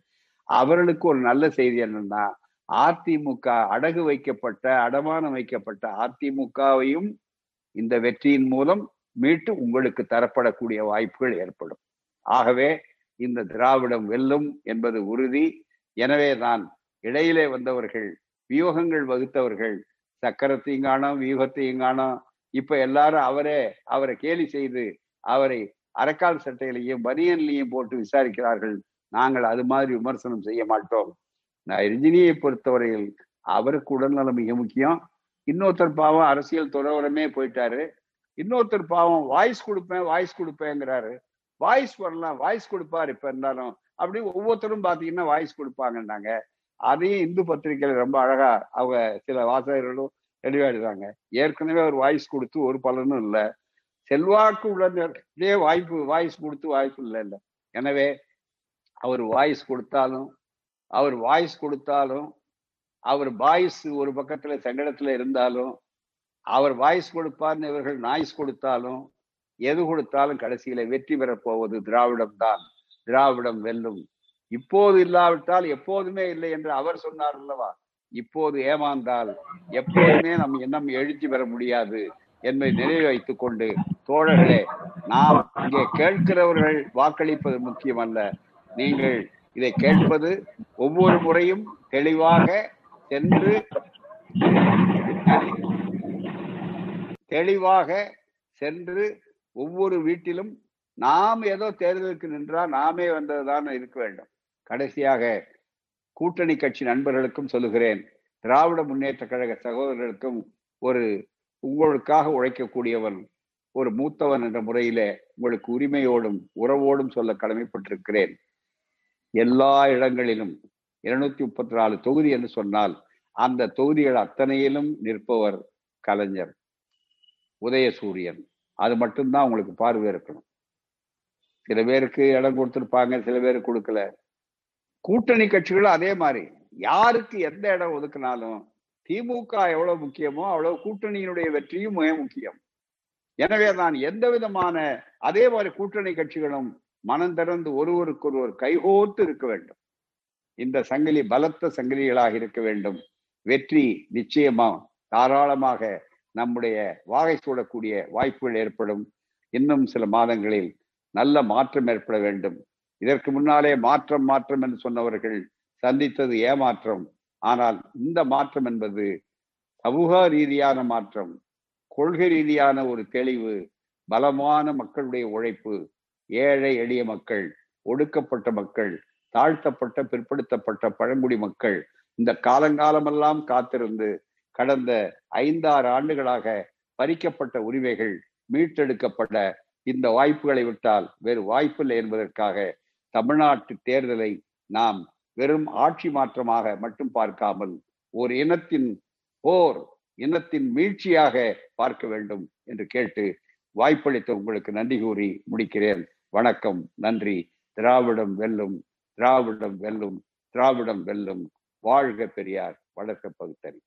அவர்களுக்கு ஒரு நல்ல செய்தி என்னன்னா அதிமுக அடகு வைக்கப்பட்ட அடமானம் வைக்கப்பட்ட அதிமுகவையும் இந்த வெற்றியின் மூலம் மீட்டு உங்களுக்கு தரப்படக்கூடிய வாய்ப்புகள் ஏற்படும். ஆகவே இந்த திராவிடம் வெல்லும் என்பது உறுதி. எனவே தான் இடையிலே வந்தவர்கள் வியூகங்கள் வகுத்தவர்கள் சக்கரத்தையும் காணோம் வியூகத்தையும் காணோம் இப்ப எல்லாரும் அவரே அவரை கேலி செய்து அவரை அரக்கால் சட்டையிலையும் பனியன்லையும் போட்டு விசாரிக்கிறார்கள். நாங்கள் அது மாதிரி விமர்சனம் செய்ய மாட்டோம். நான் ரஜினியை பொறுத்தவரையில் அவருக்கு உடல்நலம் மிக முக்கியம். இன்னொருத்தர் பாவம் அரசியல் துறவரமே போயிட்டாரு. இன்னொருத்தர் பாவம் வாய்ஸ் கொடுப்பேன் வாய்ஸ் கொடுப்பேங்கிறாரு. வாய்ஸ் வரலாம் வாய்ஸ் கொடுப்பாரு இப்ப இருந்தாலும். அப்படி ஒவ்வொருத்தரும் பாத்தீங்கன்னா வாய்ஸ் கொடுப்பாங்கன்னாங்க. அதையும் இந்து பத்திரிகையில ரொம்ப அழகா அவங்க சில வாசகர்களும் தெளிவாடுறாங்க ஏற்கனவே ஒரு வாய்ஸ் கொடுத்து ஒரு பலனும் இல்லை. செல்வாக்கு உடனே வாய்ப்பு வாய்ஸ் கொடுத்து வாய்ப்பு இல்லை இல்லை. எனவே அவர் வாய்ஸ் கொடுத்தாலும் அவர் வாய்ஸ் கொடுத்தாலும் அவர் பாய்ஸ் ஒரு பக்கத்துல சங்கடத்துல இருந்தாலும் அவர் வாய்ஸ் கொடுப்பார்னு இவர்கள் நாய்ஸ் கொடுத்தாலும் எது கொடுத்தாலும் கடைசியில வெற்றி பெறப் போவது திராவிடம் தான் திராவிடம் வெல்லும். இப்போது இல்லாவிட்டால் எப்போதுமே இல்லை என்று அவர் சொன்னார் அல்லவா? இப்போது ஏமாந்தால் எப்போதுமே நம் எண்ணம் எழுச்சி பெற முடியாது என்பதை நினைவு வைத்துக் கொண்டு தோழர்களே நாம் இங்கே கேட்கிறவர்கள் வாக்களிப்பது முக்கியமல்ல. நீங்கள் இதை கேட்பது ஒவ்வொரு முறையும் தெளிவாக சென்று தெளிவாக சென்று ஒவ்வொரு வீட்டிலும் நாம் ஏதோ தேர்தலுக்கு நின்றால் நாமே வந்ததுதான் இருக்க வேண்டும். கடைசியாக கூட்டணி கட்சி நண்பர்களுக்கும் சொல்லுகிறேன் திராவிட முன்னேற்ற கழக சகோதரர்களுக்கும் ஒரு உங்களுக்காக உழைக்கக்கூடியவன் ஒரு மூத்தவன் என்ற முறையில உங்களுக்கு உரிமையோடும் உறவோடும் சொல்ல கடமைப்பட்டிருக்கிறேன். எல்லா இடங்களிலும் இருநூத்தி முப்பத்தி நாலு தொகுதி என்று சொன்னால் அந்த தொகுதிகள் அத்தனையிலும் நிற்பவர் கலைஞர். உதய சூரியன். அது மட்டும்தான் உங்களுக்கு பார்வை இருக்கணும். சில பேருக்கு இடம் கொடுத்துருப்பாங்க சில பேருக்கு கொடுக்கல. கூட்டணி கட்சிகளும் அதே மாதிரி. யாருக்கு எந்த இடம் ஒதுக்கினாலும் திமுக எவ்வளவு முக்கியமோ அவ்வளவு கூட்டணியினுடைய வெற்றியும் மிக முக்கியம். எனவே தான் எந்த விதமான அதே மாதிரி கூட்டணி கட்சிகளும் மனம் திறந்து ஒருவருக்கொருவர் கைகோர்த்து இருக்க வேண்டும். இந்த சங்கிலி பலத்த சங்கிலிகளாக இருக்க வேண்டும். வெற்றி நிச்சயமா தாராளமாக நம்முடைய வாகை சூடக்கூடிய வாய்ப்புகள் ஏற்படும். இன்னும் சில மாதங்களில் நல்ல மாற்றம் ஏற்பட வேண்டும். இதற்கு முன்னாலே மாற்றம் மாற்றம் என்று சொன்னவர்கள் சந்தித்தது ஏமாற்றம். ஆனால் இந்த மாற்றம் என்பது சமூக ரீதியான மாற்றம். கொள்கை ரீதியான ஒரு தெளிவு பலமான மக்களுடைய உழைப்பு ஏழை எளிய மக்கள் ஒடுக்கப்பட்ட மக்கள் தாழ்த்தப்பட்ட பிற்படுத்தப்பட்ட பழங்குடி மக்கள் இந்த காலங்காலமெல்லாம் காத்திருந்து கடந்த ஐந்தாறு ஆண்டுகளாக பறிக்கப்பட்ட உரிமைகள் மீட்டெடுக்கப்பட்ட இந்த வாய்ப்புகளை விட்டால் வேறு வாய்ப்பில்லை என்பதற்காக தமிழ்நாட்டு தேர்தலை நாம் வெறும் ஆட்சி மாற்றமாக மட்டும் பார்க்காமல் ஒரு இனத்தின் போர் இனத்தின் மீழ்ச்சியாக பார்க்க வேண்டும் என்று கேட்டு வாய்ப்பளித்த உங்களுக்கு நன்றி கூறி முடிக்கிறேன். வணக்கம் நன்றி. திராவிடம் வெல்லும் திராவிடம் வெல்லும் திராவிடம் வெல்லும். வாழ்க பெரியார் வளர்க்க பகுத்தறி.